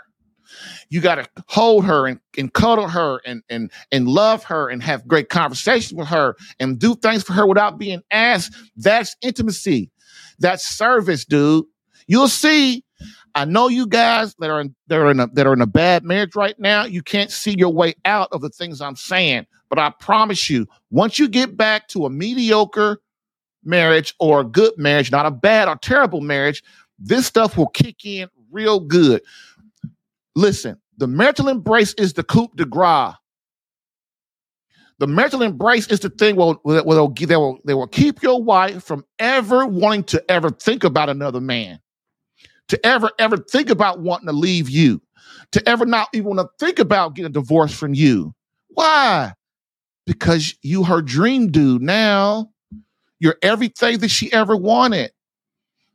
You got to hold her and, and cuddle her and, and, and love her and have great conversations with her and do things for her without being asked. That's intimacy. That's service, dude. You'll see I know you guys that are in, that are in a that are in a bad marriage right now. You can't see your way out of the things I'm saying, but I promise you, once you get back to a mediocre marriage or a good marriage, not a bad or terrible marriage, this stuff will kick in real good. Listen, the marital embrace is the coup de grace. The marital embrace is the thing where, where they'll, they, will, they will keep your wife from ever wanting to ever think about another man to ever, ever think about wanting to leave you, to ever not even want to think about getting divorced from you. Why? Because you her dream dude now. You're everything that she ever wanted.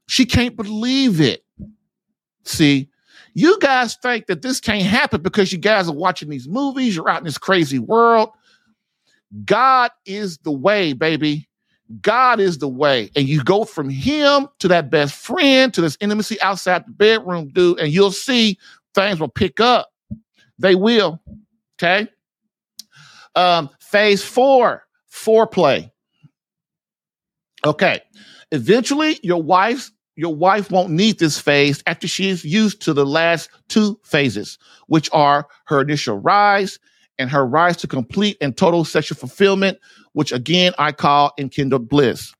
She can't believe it. See, you guys think that this can't happen because you guys are watching these movies, you're out in this crazy world. God is the way, baby. God is the way. And you go from him to that best friend to this intimacy outside the bedroom, dude, and you'll see things will pick up. They will. Okay. Um, phase four, foreplay. Okay. Eventually, your wife's your wife won't need this phase after she is used to the last two phases, which are her initial rise and her rise to complete and total sexual fulfillment, which again I call enkindled bliss.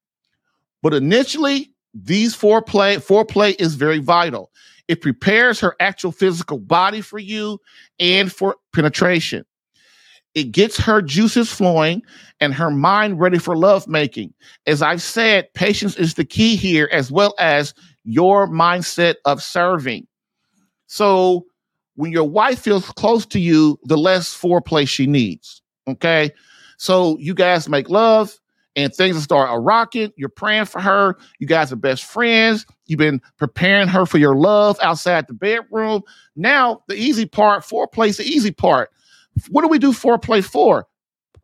But initially, these foreplay, foreplay is very vital. It prepares her actual physical body for you and for penetration. It gets her juices flowing and her mind ready for love making. As I've said, patience is the key here, as well as your mindset of serving. So when your wife feels close to you, the less foreplay she needs. Okay. So you guys make love and things start a rocking. You're praying for her. You guys are best friends. You've been preparing her for your love outside the bedroom. Now, the easy part, foreplay is the easy part. What do we do foreplay for?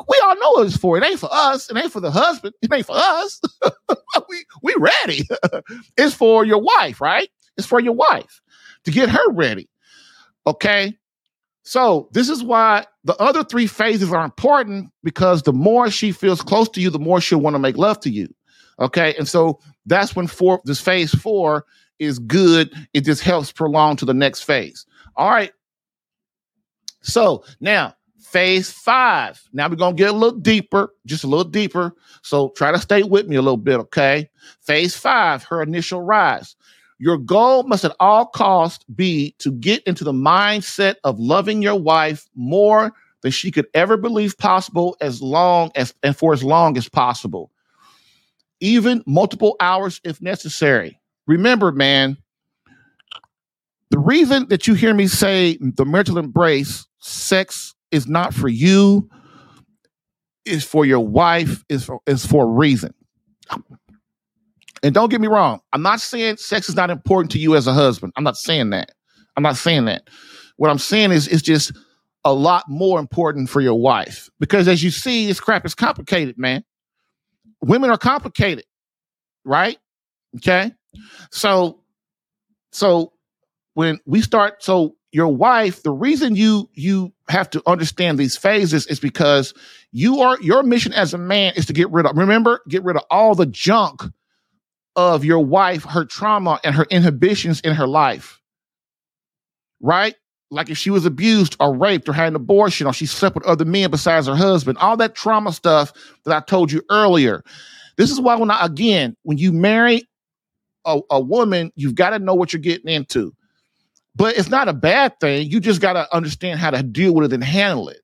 We all know it's for. It ain't for us. It ain't for the husband. It ain't for us. we we ready. it's for your wife, right? It's for your wife to get her ready. Okay. So this is why the other three phases are important because the more she feels close to you, the more she'll want to make love to you. Okay. And so that's when four, this phase four is good. It just helps prolong to the next phase. All right. So now phase five. Now we're going to get a little deeper, just a little deeper. So try to stay with me a little bit. Okay. Phase five, her initial rise. Your goal must at all costs be to get into the mindset of loving your wife more than she could ever believe possible as long as and for as long as possible. Even multiple hours if necessary. Remember, man, the reason that you hear me say the marital embrace, sex is not for you, is for your wife, is for, is for a reason. And don't get me wrong, I'm not saying sex is not important to you as a husband. I'm not saying that. I'm not saying that. What I'm saying is it's just a lot more important for your wife. Because as you see, this crap is complicated, man. Women are complicated, right? Okay. So so when we start so your wife, the reason you you have to understand these phases is because you are your mission as a man is to get rid of remember, get rid of all the junk of your wife, her trauma and her inhibitions in her life. Right? Like if she was abused or raped or had an abortion or she slept with other men besides her husband, all that trauma stuff that I told you earlier. This is why when I again, when you marry a, a woman, you've got to know what you're getting into. But it's not a bad thing. You just got to understand how to deal with it and handle it.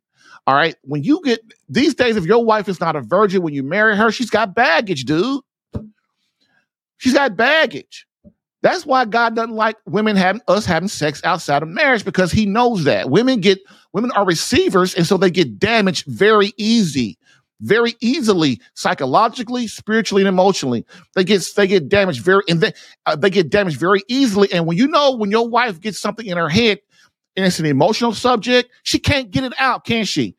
All right. When you get these days, if your wife is not a virgin when you marry her, she's got baggage, dude. She's got baggage. That's why God doesn't like women having us having sex outside of marriage because he knows that. Women get women are receivers and so they get damaged very easy, very easily psychologically, spiritually and emotionally. They get they get damaged very and they, uh, they get damaged very easily and when you know when your wife gets something in her head and it's an emotional subject, she can't get it out, can she?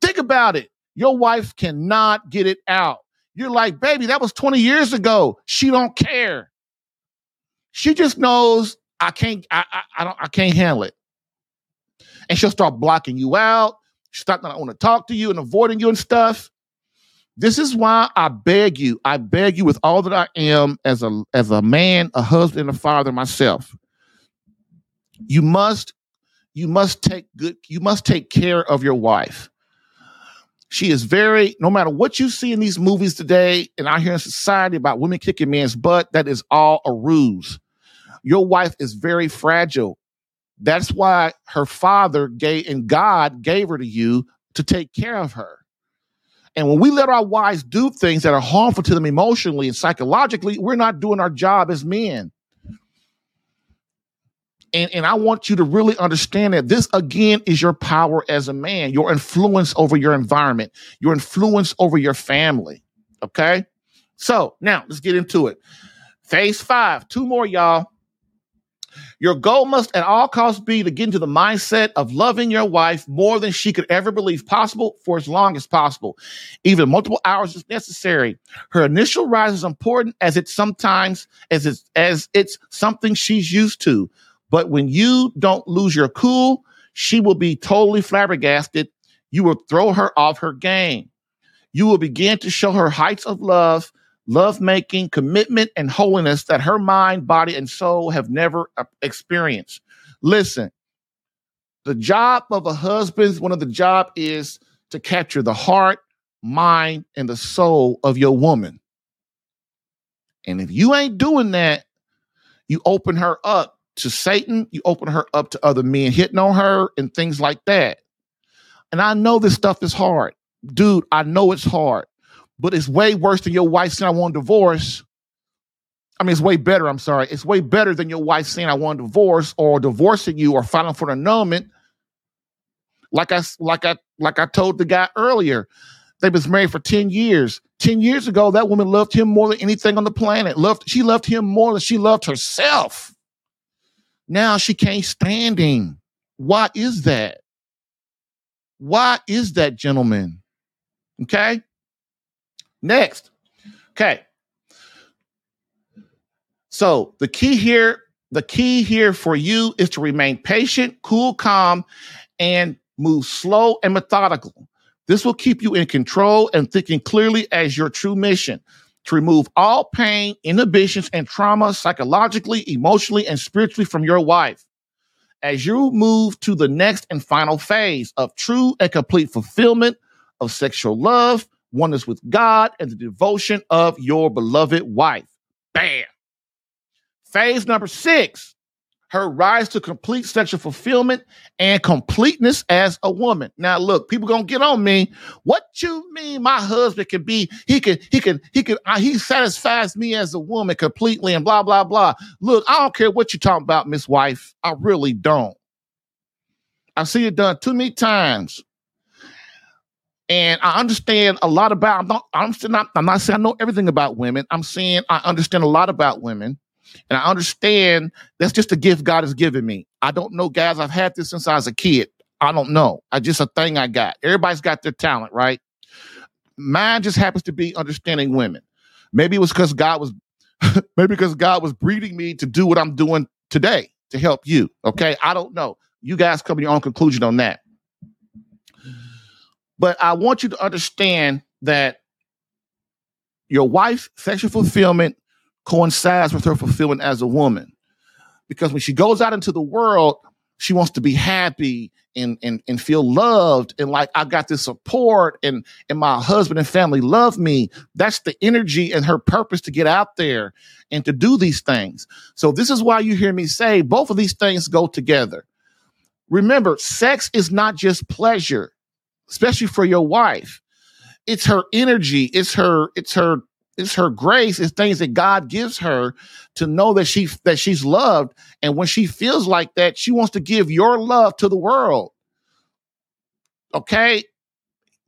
Think about it. Your wife cannot get it out. You're like, baby, that was 20 years ago. She don't care. She just knows I can't, I, I, I don't, I can't handle it. And she'll start blocking you out. Start not want to talk to you and avoiding you and stuff. This is why I beg you, I beg you with all that I am as a as a man, a husband, a father myself. You must, you must take good, you must take care of your wife. She is very, no matter what you see in these movies today and out here in society about women kicking men's butt, that is all a ruse. Your wife is very fragile. That's why her father gave and God gave her to you to take care of her. And when we let our wives do things that are harmful to them emotionally and psychologically, we're not doing our job as men. And, and I want you to really understand that this again is your power as a man, your influence over your environment, your influence over your family. Okay. So now let's get into it. Phase five, two more, y'all. Your goal must at all costs be to get into the mindset of loving your wife more than she could ever believe possible for as long as possible. Even multiple hours is necessary. Her initial rise is important as it's sometimes as it's as it's something she's used to. But when you don't lose your cool, she will be totally flabbergasted. You will throw her off her game. You will begin to show her heights of love love making, commitment, and holiness that her mind, body, and soul have never uh, experienced. Listen, the job of a husband, one of the job is to capture the heart, mind, and the soul of your woman. And if you ain't doing that, you open her up to Satan, you open her up to other men hitting on her and things like that. And I know this stuff is hard. Dude, I know it's hard but it's way worse than your wife saying I want a divorce. I mean, it's way better. I'm sorry. It's way better than your wife saying I want a divorce or divorcing you or filing for an annulment. Like I like I like I told the guy earlier, they was married for 10 years. 10 years ago, that woman loved him more than anything on the planet. Loved she loved him more than she loved herself. Now she can't stand him. Why is that? Why is that, gentlemen? Okay. Next. Okay. So the key here, the key here for you is to remain patient, cool, calm, and move slow and methodical. This will keep you in control and thinking clearly as your true mission to remove all pain, inhibitions, and trauma psychologically, emotionally, and spiritually from your wife. As you move to the next and final phase of true and complete fulfillment of sexual love, oneness with God, and the devotion of your beloved wife. Bam. Phase number six, her rise to complete sexual fulfillment and completeness as a woman. Now, look, people gonna get on me. What you mean? My husband can be, he can, he can, he can, uh, he satisfies me as a woman completely and blah, blah, blah. Look, I don't care what you're talking about, Miss Wife. I really don't. I see it done too many times. And I understand a lot about. I'm not. I'm not. I'm not saying I know everything about women. I'm saying I understand a lot about women, and I understand that's just a gift God has given me. I don't know, guys. I've had this since I was a kid. I don't know. I just a thing I got. Everybody's got their talent, right? Mine just happens to be understanding women. Maybe it was because God was, maybe because God was breeding me to do what I'm doing today to help you. Okay, I don't know. You guys come to your own conclusion on that. But I want you to understand that your wife's sexual fulfillment coincides with her fulfillment as a woman. Because when she goes out into the world, she wants to be happy and, and, and feel loved and like I got this support and, and my husband and family love me. That's the energy and her purpose to get out there and to do these things. So this is why you hear me say both of these things go together. Remember, sex is not just pleasure especially for your wife. It's her energy, it's her, it's her, it's her grace, it's things that God gives her to know that she that she's loved. And when she feels like that, she wants to give your love to the world. Okay.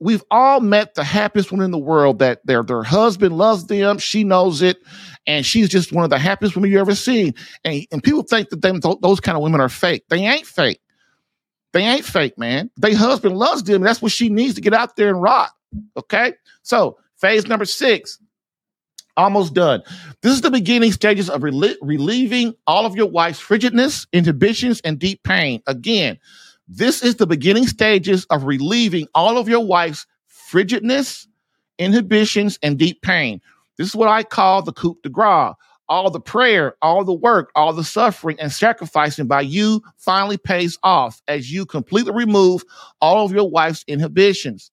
We've all met the happiest one in the world that their their husband loves them. She knows it, and she's just one of the happiest women you ever seen. And, and people think that them, those kind of women are fake. They ain't fake. They ain't fake, man. They husband loves them. That's what she needs to get out there and rock. Okay. So phase number six, almost done. This is the beginning stages of rel- relieving all of your wife's frigidness, inhibitions, and deep pain. Again, this is the beginning stages of relieving all of your wife's frigidness, inhibitions, and deep pain. This is what I call the coup de grace all the prayer, all the work, all the suffering and sacrificing by you finally pays off as you completely remove all of your wife's inhibitions,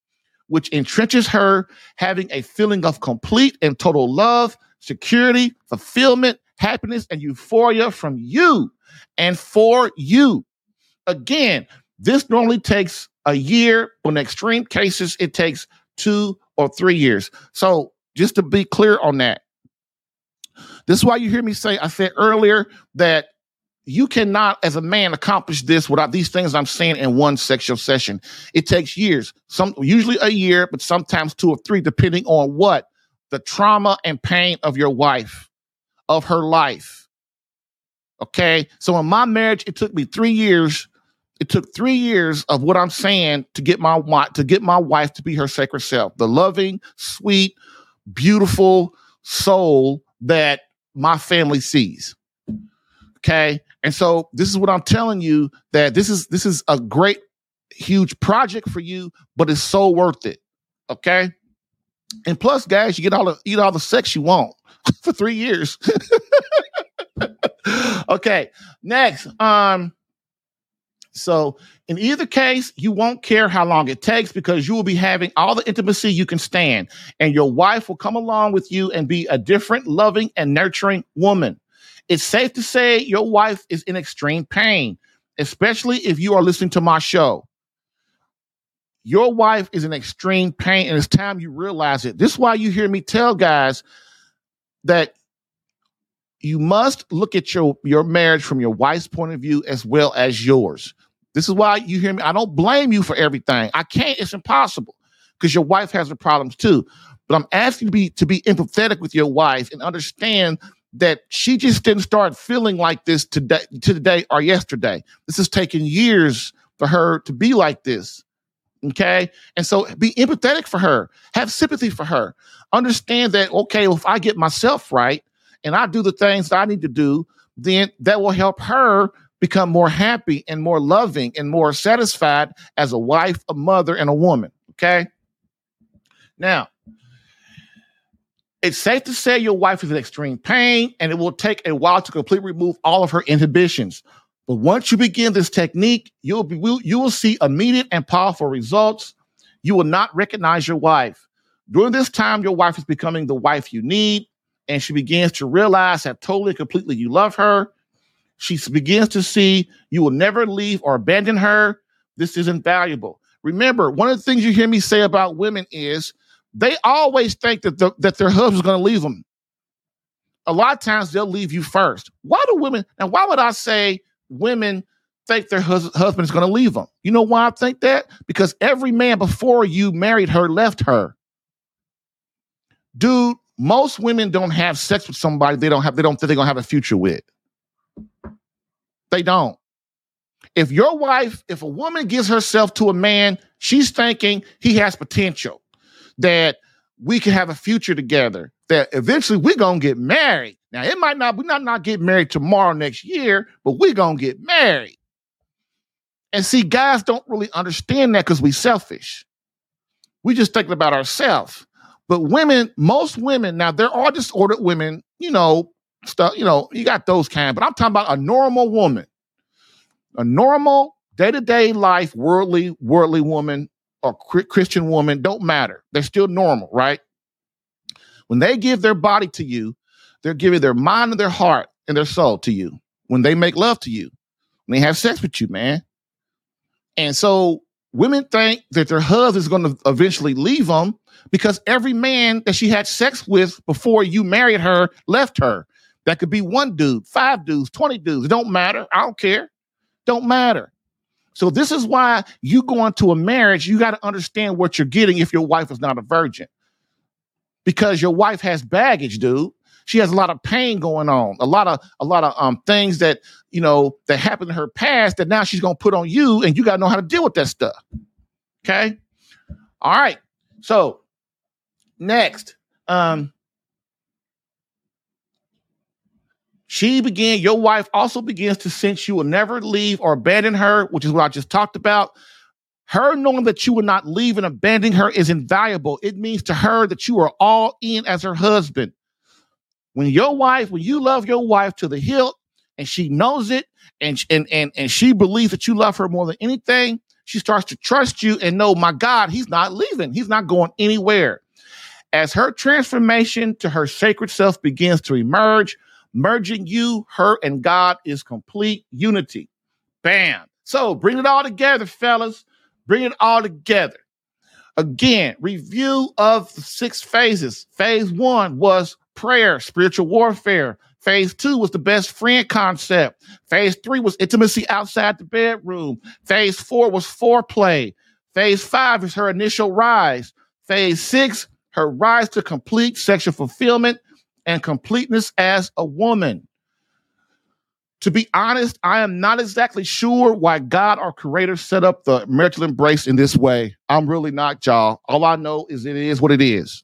which entrenches her having a feeling of complete and total love, security, fulfillment, happiness, and euphoria from you and for you. Again, this normally takes a year. but in extreme cases, it takes two or three years. So just to be clear on that, this is why you hear me say, I said earlier that you cannot, as a man, accomplish this without these things I'm saying in one sexual session. It takes years, some usually a year, but sometimes two or three, depending on what the trauma and pain of your wife, of her life. Okay. So in my marriage, it took me three years. It took three years of what I'm saying to get my to get my wife to be her sacred self, the loving, sweet, beautiful soul that my family sees. Okay. And so this is what I'm telling you that this is this is a great huge project for you, but it's so worth it. Okay. And plus, guys, you get all the eat all the sex you want for three years. okay. Next. Um, so in either case, you won't care how long it takes because you will be having all the intimacy you can stand, and your wife will come along with you and be a different, loving, and nurturing woman. It's safe to say your wife is in extreme pain, especially if you are listening to my show. Your wife is in extreme pain, and it's time you realize it. This is why you hear me tell guys that you must look at your, your marriage from your wife's point of view as well as yours. This is why you hear me. I don't blame you for everything. I can't, it's impossible because your wife has her problems too. But I'm asking to be to be empathetic with your wife and understand that she just didn't start feeling like this today, today or yesterday. This has taken years for her to be like this. Okay. And so be empathetic for her, have sympathy for her. Understand that, okay, well, if I get myself right and I do the things that I need to do, then that will help her become more happy and more loving and more satisfied as a wife, a mother, and a woman. Okay. Now, it's safe to say your wife is in extreme pain and it will take a while to completely remove all of her inhibitions. But once you begin this technique, you'll be you will see immediate and powerful results. You will not recognize your wife. During this time, your wife is becoming the wife you need, and she begins to realize that totally, and completely you love her. She begins to see you will never leave or abandon her. This is invaluable. Remember, one of the things you hear me say about women is they always think that, the, that their husband's going to leave them. A lot of times they'll leave you first. Why do women, and why would I say women think their hus- husband is going to leave them. You know why I think that? Because every man before you married her left her. Dude, most women don't have sex with somebody they don't have they don't think they're going to have a future with. They don't. If your wife, if a woman gives herself to a man, she's thinking he has potential, that we can have a future together, that eventually we're going to get married. Now, it might not, we not not get married tomorrow next year, but we're going to get married. And see, guys don't really understand that because we selfish. We just thinking about ourselves. But women, most women, now there are disordered women, you know, stuff, you know, you got those kind, but I'm talking about a normal woman, a normal day-to-day life, worldly, worldly woman or Christian woman, don't matter. They're still normal, right? When they give their body to you, they're giving their mind and their heart and their soul to you when they make love to you, when they have sex with you, man. And so women think that their husband is going to eventually leave them because every man that she had sex with before you married her left her. That could be one dude, five dudes, 20 dudes. It don't matter. I don't care. Don't matter. So this is why you go into a marriage, you got to understand what you're getting if your wife is not a virgin. Because your wife has baggage, dude she has a lot of pain going on, a lot of a lot of um things that you know that happened in her past that now she's gonna put on you, and you gotta know how to deal with that stuff. Okay. All right. So next, um, she began, your wife also begins to sense you will never leave or abandon her, which is what I just talked about. Her knowing that you will not leave and abandon her is invaluable. It means to her that you are all in as her husband. When your wife, when you love your wife to the hilt and she knows it and, and, and, and she believes that you love her more than anything, she starts to trust you and know, my God, he's not leaving. He's not going anywhere. As her transformation to her sacred self begins to emerge, merging you, her, and God is complete unity. Bam. So bring it all together, fellas. Bring it all together. Again, review of the six phases. Phase one was prayer, spiritual warfare. Phase two was the best friend concept. Phase three was intimacy outside the bedroom. Phase four was foreplay. Phase five is her initial rise. Phase six, her rise to complete sexual fulfillment and completeness as a woman. To be honest, I am not exactly sure why God, our creator, set up the marital embrace in this way. I'm really not, y'all. All I know is it is what it is.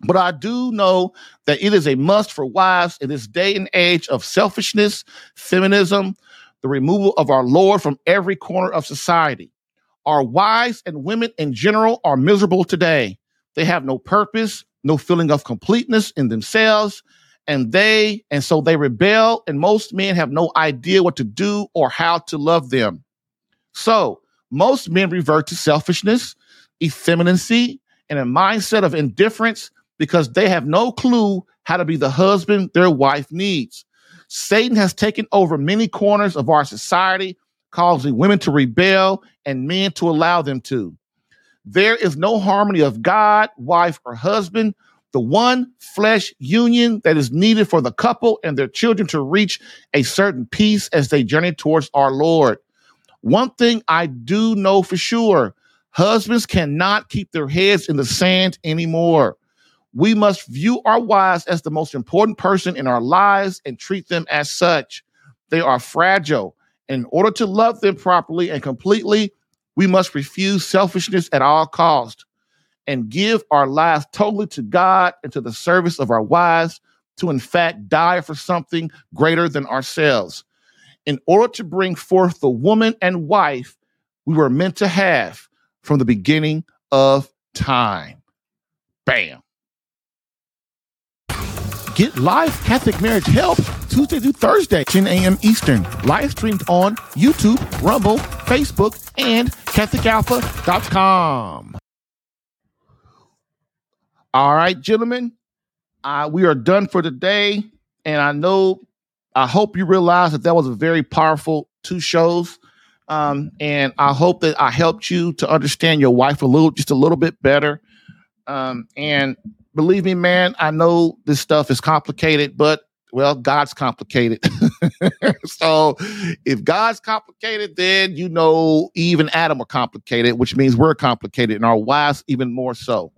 But I do know that it is a must for wives in this day and age of selfishness, feminism, the removal of our Lord from every corner of society. Our wives and women in general are miserable today. They have no purpose, no feeling of completeness in themselves, and they and so they rebel and most men have no idea what to do or how to love them. So, most men revert to selfishness, effeminacy, and a mindset of indifference because they have no clue how to be the husband their wife needs. Satan has taken over many corners of our society, causing women to rebel and men to allow them to. There is no harmony of God, wife, or husband, the one flesh union that is needed for the couple and their children to reach a certain peace as they journey towards our Lord. One thing I do know for sure husbands cannot keep their heads in the sand anymore. We must view our wives as the most important person in our lives and treat them as such. They are fragile. In order to love them properly and completely, we must refuse selfishness at all cost and give our lives totally to God and to the service of our wives to in fact die for something greater than ourselves. In order to bring forth the woman and wife we were meant to have from the beginning of time. Bam. Get live Catholic marriage help Tuesday through Thursday, 10 a.m. Eastern. Live streamed on YouTube, Rumble, Facebook, and CatholicAlpha.com. All right, gentlemen, uh, we are done for today. And I know, I hope you realize that that was a very powerful two shows. Um, and I hope that I helped you to understand your wife a little, just a little bit better. Um, and believe me, man, I know this stuff is complicated, but well, God's complicated. so if God's complicated, then you know Eve and Adam are complicated, which means we're complicated and our wives even more so.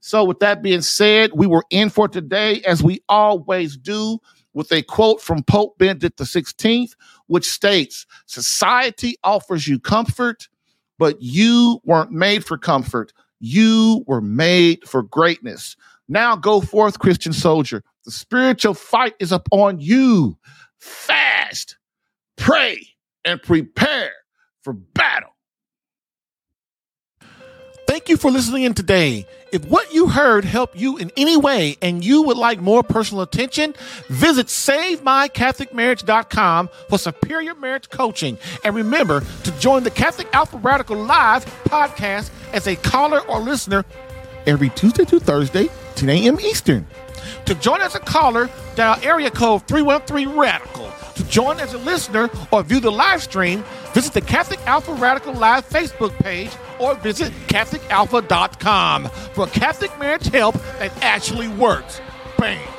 So, with that being said, we were in for today, as we always do, with a quote from Pope Benedict XVI, which states Society offers you comfort, but you weren't made for comfort. You were made for greatness. Now go forth, Christian soldier. The spiritual fight is upon you. Fast, pray, and prepare for battle. Thank you for listening in today. If what you heard helped you in any way and you would like more personal attention, visit SaveMyCatholicMarriage.com for superior marriage coaching. And remember to join the Catholic Alpha Radical Live podcast as a caller or listener every Tuesday to Thursday, 10 a.m. Eastern. To join as a caller, dial area code 313 Radical. To join as a listener or view the live stream, visit the Catholic Alpha Radical Live Facebook page or visit CatholicAlpha.com for Catholic marriage help that actually works. Bam.